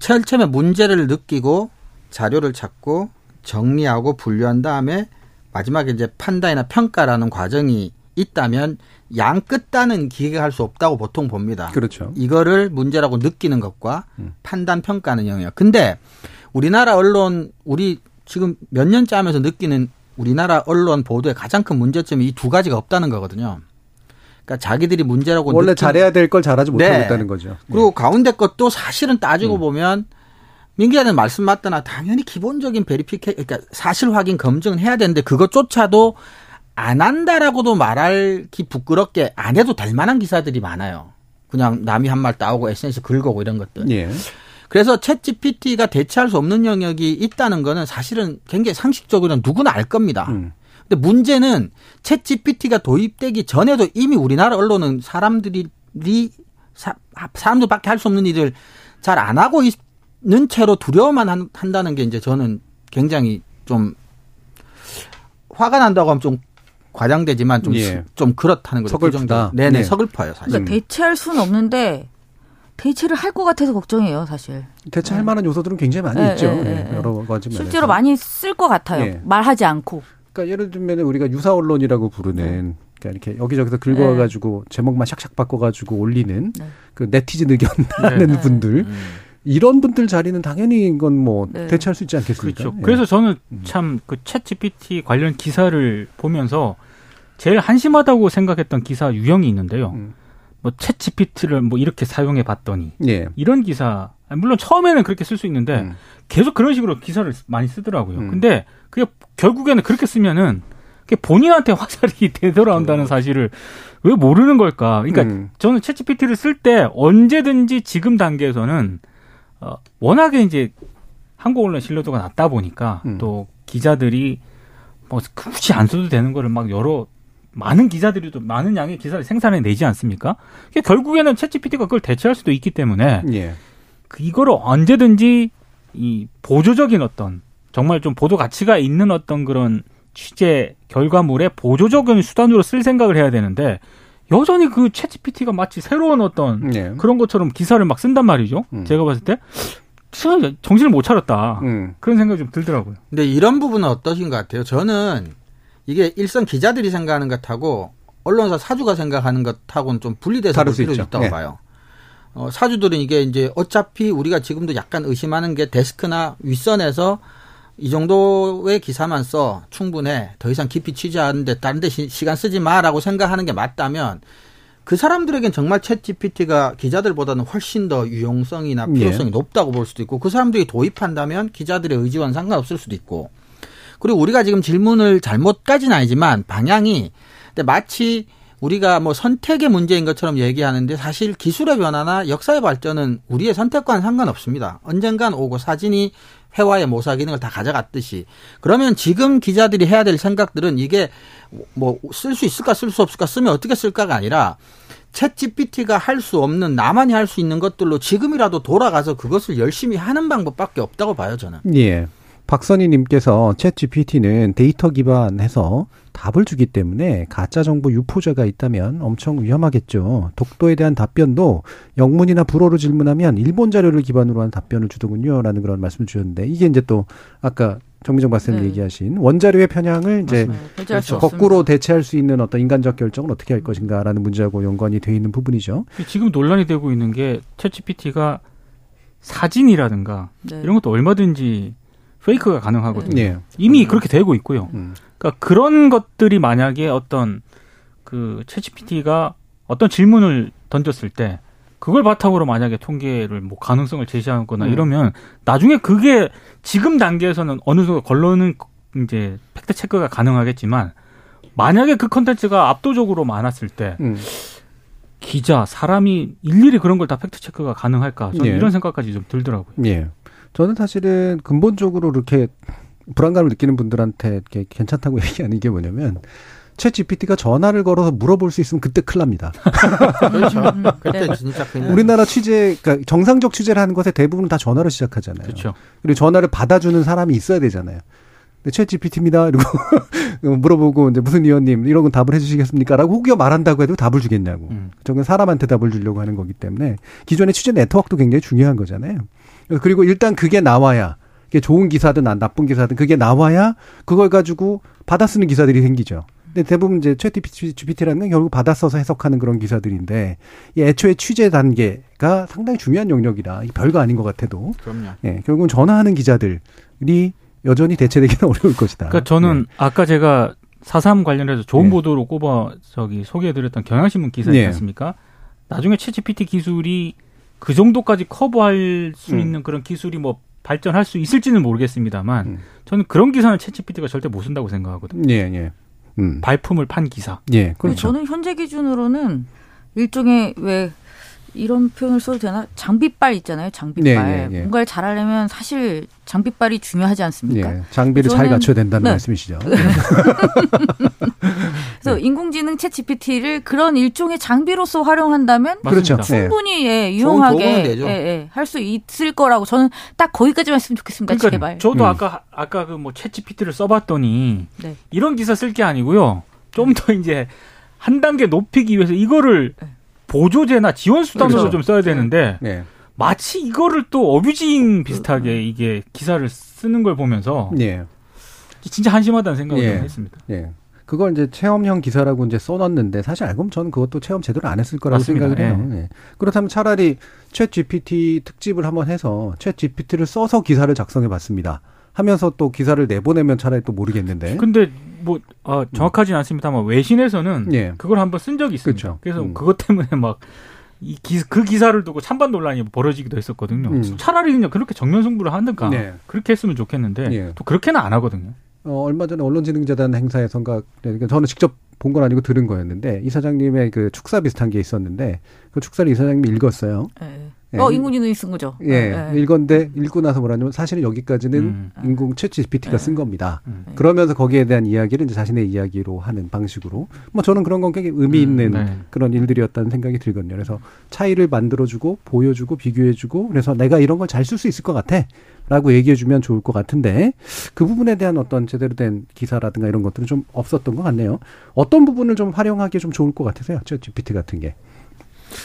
처- 처음에 문제를 느끼고 자료를 찾고 정리하고 분류한 다음에 마지막에 이제 판단이나 평가라는 과정이 있다면 양 끝단은 기계가 할수 없다고 보통 봅니다. 그렇죠. 이거를 문제라고 느끼는 것과 음. 판단 평가는 영역. 근데 우리나라 언론 우리 지금 몇 년째 하면서 느끼는 우리나라 언론 보도의 가장 큰 문제점이 이 두 가지가 없다는 거거든요. 그러니까 자기들이 문제라고 원래 느끼는- 잘해야 될 걸 잘하지 못하고 네. 있다는 거죠. 그리고 가운데 것도 사실은 음. 따지고 보면 민 기자님 말씀 맞다나 당연히 기본적인 베리피케 그러니까 사실 확인 검증은 해야 되는데 그것조차도 안 한다라고도 말하기 부끄럽게 안 해도 될 만한 기사들이 많아요. 그냥 남이 한 말 따오고 SNS 긁어오고 이런 것들. 예. 그래서 챗 GPT가 대체할 수 없는 영역이 있다는 거는 사실은 굉장히 상식적으로 누구나 알 겁니다. 음. 근데 문제는 챗 GPT가 도입되기 전에도 이미 우리나라 언론은 사람들이 사, 사람들밖에 할 수 없는 일을 잘 안 하고 있 는 채로 두려워만 한, 한다는 게 이제 저는 굉장히 좀 화가 난다고 하면 좀 과장되지만 좀, 예. 좀 그렇다는 거죠. 그 서글프다. 정도. 네네, 네. 서글퍼요, 사실. 그러니까 대체할 수는 없는데 대체를 할 것 같아서 걱정이에요, 사실. 대체할 만한 요소들은 굉장히 많이 네, 있죠. 네, 예, 네, 여러 가지 면에서. 실제로 많이 쓸 것 같아요. 예. 말하지 않고. 그러니까 예를 들면 우리가 유사 언론이라고 부르는 그러니까 이렇게 여기저기서 긁어가지고 제목만 샥샥 바꿔가지고 올리는 네. 그 네티즌 의견 하는 네. 분들 음. 이런 분들 자리는 당연히 이건 뭐 네. 대체할 수 있지 않겠습니까? 그렇죠. 예. 그래서 저는 음. 참그챗 GPT 관련 기사를 보면서 제일 한심하다고 생각했던 기사 유형이 있는데요. 음. 뭐챗 GPT를 뭐 이렇게 사용해 봤더니 예. 이런 기사 물론 처음에는 그렇게 쓸 수 있는데 음. 계속 그런 식으로 기사를 많이 쓰더라고요. 음. 근데 그게 결국에는 그렇게 쓰면은 그게 본인한테 화살이 되돌아온다는 사실을 왜 모르는 걸까? 그러니까 음. 저는 챗GPT를 쓸 때 언제든지 지금 단계에서는 어, 워낙에 이제 한국 언론 신뢰도가 낮다 보니까 음. 또 기자들이 뭐 굳이 안 써도 되는 거를 막 여러 많은 기자들이 또 많은 양의 기사를 생산해 내지 않습니까? 그게 결국에는 챗GPT가 그걸 대체할 수도 있기 때문에 예. 그 이거를 언제든지 이 보조적인 어떤 정말 좀 보도 가치가 있는 어떤 그런 취재 결과물의 보조적인 수단으로 쓸 생각을 해야 되는데 여전히 그 챗GPT가 마치 새로운 어떤 예. 그런 것처럼 기사를 막 쓴단 말이죠. 음. 제가 봤을 때 정신을 못 차렸다 음. 그런 생각이 좀 들더라고요. 근데 이런 부분은 어떠신 것 같아요? 저는 이게 일선 기자들이 생각하는 것하고 언론사 사주가 생각하는 것하고는 좀 분리돼서 볼 있죠. 있다고 네. 봐요. 어, 사주들은 이게 이제 어차피 우리가 지금도 약간 의심하는 게 데스크나 윗선에서 이 정도의 기사만 써 충분해 더 이상 깊이 취재하는데 다른 데 시, 시간 쓰지 마라고 생각하는 게 맞다면 그 사람들에겐 정말 챗 GPT가 기자들보다는 훨씬 더 유용성이나 예. 필요성이 높다고 볼 수도 있고 그 사람들이 도입한다면 기자들의 의지와는 상관없을 수도 있고 그리고 우리가 지금 질문을 잘못까지는 아니지만 방향이 근데 마치 우리가 뭐 선택의 문제인 것처럼 얘기하는데 사실 기술의 변화나 역사의 발전은 우리의 선택과는 상관없습니다. 언젠간 오고 사진이 회화의 모사 기능을 다 가져갔듯이 그러면 지금 기자들이 해야 될 생각들은 이게 뭐 쓸 수 있을까 쓸 수 없을까 쓰면 어떻게 쓸까가 아니라 챗 GPT가 할 수 없는 나만이 할 수 있는 것들로 지금이라도 돌아가서 그것을 열심히 하는 방법밖에 없다고 봐요 저는. 예. 박선희님께서 챗 GPT는 데이터 기반해서 답을 주기 때문에 가짜 정보 유포자가 있다면 엄청 위험하겠죠. 독도에 대한 답변도 영문이나 불어로 질문하면 일본 자료를 기반으로 한 답변을 주더군요라는 그런 말씀을 주셨는데 이게 이제 또 아까 정미정 박사님 네. 얘기하신 원자료의 편향을 이제 그렇죠. 거꾸로 대체할 수 있는 어떤 인간적 결정을 어떻게 할 것인가라는 문제하고 연관이 돼 있는 부분이죠. 지금 논란이 되고 있는 게 챗GPT가 사진이라든가 네. 이런 것도 얼마든지 fake가 가능하거든요. 예. 이미 그렇게 되고 있고요. 음. 그러니까 그런 것들이 만약에 어떤 그 ChatGPT가 어떤 질문을 던졌을 때 그걸 바탕으로 만약에 통계를 뭐 가능성을 제시하거나 음. 이러면 나중에 그게 지금 단계에서는 어느 정도 걸러는 이제 fact check가 가능하겠지만 만약에 그 컨텐츠가 압도적으로 많았을 때 음. 기자 사람이 일일이 그런 걸 다 팩트 체크가 가능할까 저는 예. 이런 생각까지 좀 들더라고요. 예. 저는 사실은 근본적으로 이렇게 불안감을 느끼는 분들한테 이렇게 괜찮다고 얘기하는 게 뭐냐면 챗 GPT가 전화를 걸어서 물어볼 수 있으면 그때 큰일 납니다. 그렇죠. 네. 그때 진짜 큰일. 우리나라 취재, 그러니까 정상적 취재를 하는 것에 대부분 다 전화로 시작하잖아요. 그렇죠. 그리고 전화를 받아주는 사람이 있어야 되잖아요. 네, 챗 GPT입니다. 그리고 물어보고 이제 무슨 의원님 이런 건 답을 해주시겠습니까? 라고 혹여 말한다고 해도 답을 주겠냐고. 음. 저건 사람한테 답을 주려고 하는 거기 때문에 기존의 취재 네트워크도 굉장히 중요한 거잖아요. 그리고 일단 그게 나와야 그게 좋은 기사든 안 나쁜 기사든 그게 나와야 그걸 가지고 받아 쓰는 기사들이 생기죠. 근데 대부분 이제 챗 GPT라는 건 결국 받아 써서 해석하는 그런 기사들인데 이 애초에 취재 단계가 상당히 중요한 영역이라 이게 별거 아닌 것 같아도 그럼요. 예, 결국은 전화하는 기자들이 여전히 대체되기는 어려울 것이다. 그러니까 저는 아까 제가 4.3 관련해서 좋은 예. 보도로 꼽아 저기 소개해드렸던 경향신문 기사 있지 예. 않습니까? 나중에 챗GPT 기술이 그 정도까지 커버할 수 음. 있는 그런 기술이 뭐 발전할 수 있을지는 모르겠습니다만 음. 저는 그런 기사는 챗GPT가 절대 못 쓴다고 생각하거든요. 예, 예. 음. 발품을 판 기사. 예, 그렇죠. 저는 현재 기준으로는 일종의 왜 이런 표현을 써도 되나? 장비빨 있잖아요. 장비빨. 네, 네, 네. 뭔가를 잘하려면 사실 장비빨이 중요하지 않습니까? 예, 장비를 잘 저는- 갖춰야 된다는 네. 말씀이시죠. 그래서 인공지능 챗 GPT를 그런 일종의 장비로서 활용한다면 그렇죠. 네. 충분히 예, 유용하게 되죠. 할수 있을 거라고 저는 딱 거기까지만 했으면 좋겠습니다. 그러니까 제발. 저도 음. 아까 아까 그 뭐 챗GPT를 써봤더니 네. 이런 기사 쓸 게 아니고요. 좀 더 이제 한 단계 높이기 위해서 이거를 네. 보조제나 지원 수단으로 그렇죠. 좀 써야 되는데 예. 마치 이거를 또 어뷰징 비슷하게 이게 기사를 쓰는 걸 보면서 예. 진짜 한심하다는 생각을 예. 좀 했습니다. 예. 그걸 이제 체험형 기사라고 이제 써놨는데 사실 알고 보면 저는 그것도 체험 제대로 안 했을 거라고 맞습니다. 생각을 해요. 예. 그렇다면 차라리 챗 GPT 특집을 한번 해서 챗 GPT를 써서 기사를 작성해 봤습니다. 하면서 또 기사를 내보내면 차라리 또 모르겠는데. 근데 뭐 아, 정확하진 않습니다만 외신에서는 예. 그걸 한번 쓴 적이 있습니다. 그렇죠. 그래서 음. 그것 때문에 막이그 기사를 두고 찬반 논란이 벌어지기도 했었거든요. 음. 차라리 그냥 그렇게 정면 승부를 하든가 네. 그렇게 했으면 좋겠는데 예. 또 그렇게는 안 하거든요. 어, 얼마 전에 언론지능재단 행사에선가 그러니까 저는 직접 본 건 아니고 들은 거였는데 이 사장님의 그 축사 비슷한 게 있었는데 그 축사를 이 사장님이 읽었어요. 예. 예. 어, 인공 지능이 쓴 거죠. 예, 읽었는데 읽고 나서 뭐라냐면 사실은 여기까지는 음. 인공 챗 GPT가 예. 쓴 겁니다. 음. 그러면서 거기에 대한 이야기를 이제 자신의 이야기로 하는 방식으로 뭐 저는 그런 건 굉장히 의미 있는 네. 그런 일들이었다는 생각이 들거든요. 그래서 차이를 만들어주고 보여주고 비교해주고 그래서 내가 이런 걸 잘 쓸 수 있을 것 같아. 라고 얘기해주면 좋을 것 같은데 그 부분에 대한 어떤 제대로 된 기사라든가 이런 것들은 좀 없었던 것 같네요. 어떤 부분을 좀 활용하기 좀 좋을 것 같으세요? 챗 GPT 같은 게.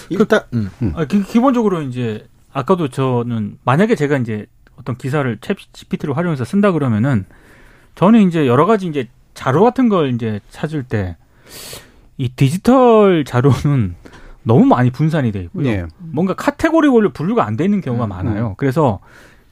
일단 음. 아, 기, 기본적으로 이제 아까도 저는 만약에 제가 이제 어떤 기사를 챗 GPT를 활용해서 쓴다 그러면은 저는 이제 여러 가지 이제 자료 같은 걸 이제 찾을 때 이 디지털 자료는 너무 많이 분산이 돼 있고요. 예. 뭔가 카테고리별로 분류가 안 돼 있는 경우가 음, 많아요. 그래서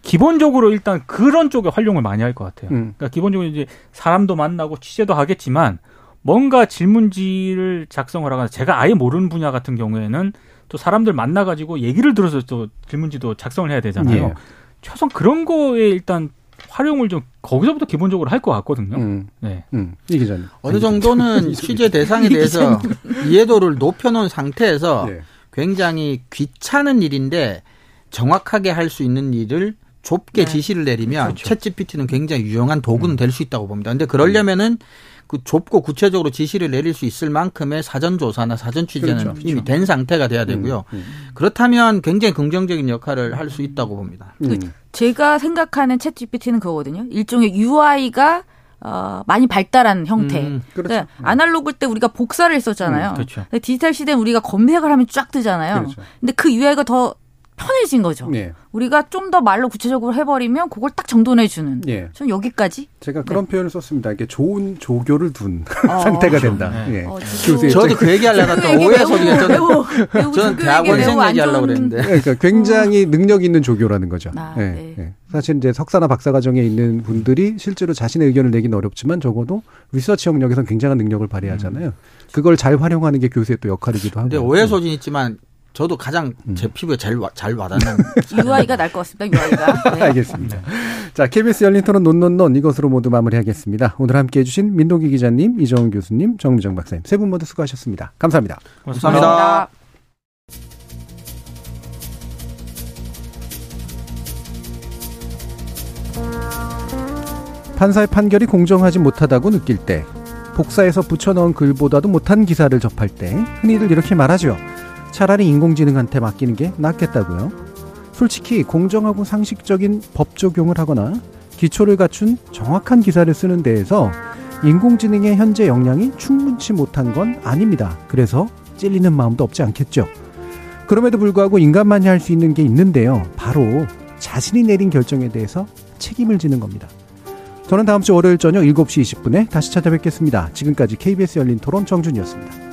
기본적으로 일단 그런 쪽에 활용을 많이 할 것 같아요. 음. 그러니까 기본적으로 이제 사람도 만나고 취재도 하겠지만 뭔가 질문지를 작성을 하거나 제가 아예 모르는 분야 같은 경우에는 또 사람들 만나가지고 얘기를 들어서 또 질문지도 작성을 해야 되잖아요. 예. 최소한 그런 거에 일단 활용을 좀 거기서부터 기본적으로 할 것 같거든요. 음, 네. 음. 이 기자님. 어느 정도는 취재 대상에 대해서 이해도를 높여놓은 상태에서 예. 굉장히 귀찮은 일인데 정확하게 할 수 있는 일을 좁게 네. 지시를 내리면 그렇죠. 챗 GPT는 굉장히 유용한 도구는 될수 있다고 봅니다. 근데 그러려면은 그 좁고 구체적으로 지시를 내릴 수 있을 만큼의 사전 조사나 사전 취재는 그렇죠. 이미 된 상태가 돼야 되고요. 음, 그렇다면 굉장히 긍정적인 역할을 할 수 있다고 봅니다. 음. 제가 생각하는 챗 GPT는 그거거든요. 일종의 UI가 어, 많이 발달한 형태. 음, 그렇죠. 그러니까 아날로그 때 우리가 복사를 했었잖아요. 음, 그렇죠. 디지털 시대는 우리가 검색을 하면 쫙 뜨잖아요. 그렇죠. 근데 그 UI가 더 편해진 거죠. 예. 우리가 좀 더 말로 구체적으로 해버리면 그걸 딱 정돈해 주는. 예. 전 여기까지. 제가 그런 표현을 썼습니다. 이게 좋은 조교를 둔 어. 상태가 된다. 네. 예. 어, 저도 그 얘기 하려다가 또 오해 소리가 저는 저는 대학원생 얘기 하려고 안 좋은- 그랬는데. 그러니까 굉장히 능력 있는 조교라는 거죠. 아, 예, 네. 예. 사실 이제 석사나 박사 과정에 있는 분들이 실제로 자신의 의견을 내기는 어렵지만 적어도 리서치 영역에서는 굉장한 능력을 발휘하잖아요. 그걸 잘 활용하는 게 교수의 또 역할이기도 하고. 근데 오해 소진 있지만 저도 가장 음. 제 피부에 잘, 와- 잘 와닿는 UI가 날 것 같습니다. UI가. 네. 알겠습니다. 자, KBS 열린 토론 논논논 이것으로 모두 마무리하겠습니다. 오늘 함께 해주신 민동기 기자님, 이정훈 교수님, 정미정 박사님 세 분 모두 수고하셨습니다. 감사합니다. 감사합니다. 판사의 판결이 공정하지 못하다고 느낄 때, 복사해서 붙여넣은 글보다도 못한 기사를 접할 때 흔히들 이렇게 말하죠. 차라리 인공지능한테 맡기는 게 낫겠다고요. 솔직히 공정하고 상식적인 법 적용을 하거나 기초를 갖춘 정확한 기사를 쓰는 데에서 인공지능의 현재 역량이 충분치 못한 건 아닙니다. 그래서 찔리는 마음도 없지 않겠죠. 그럼에도 불구하고 인간만이 할 수 있는 게 있는데요. 바로 자신이 내린 결정에 대해서 책임을 지는 겁니다. 저는 다음 주 월요일 저녁 7시 20분에 다시 찾아뵙겠습니다. 지금까지 KBS 열린 토론 정준이었습니다.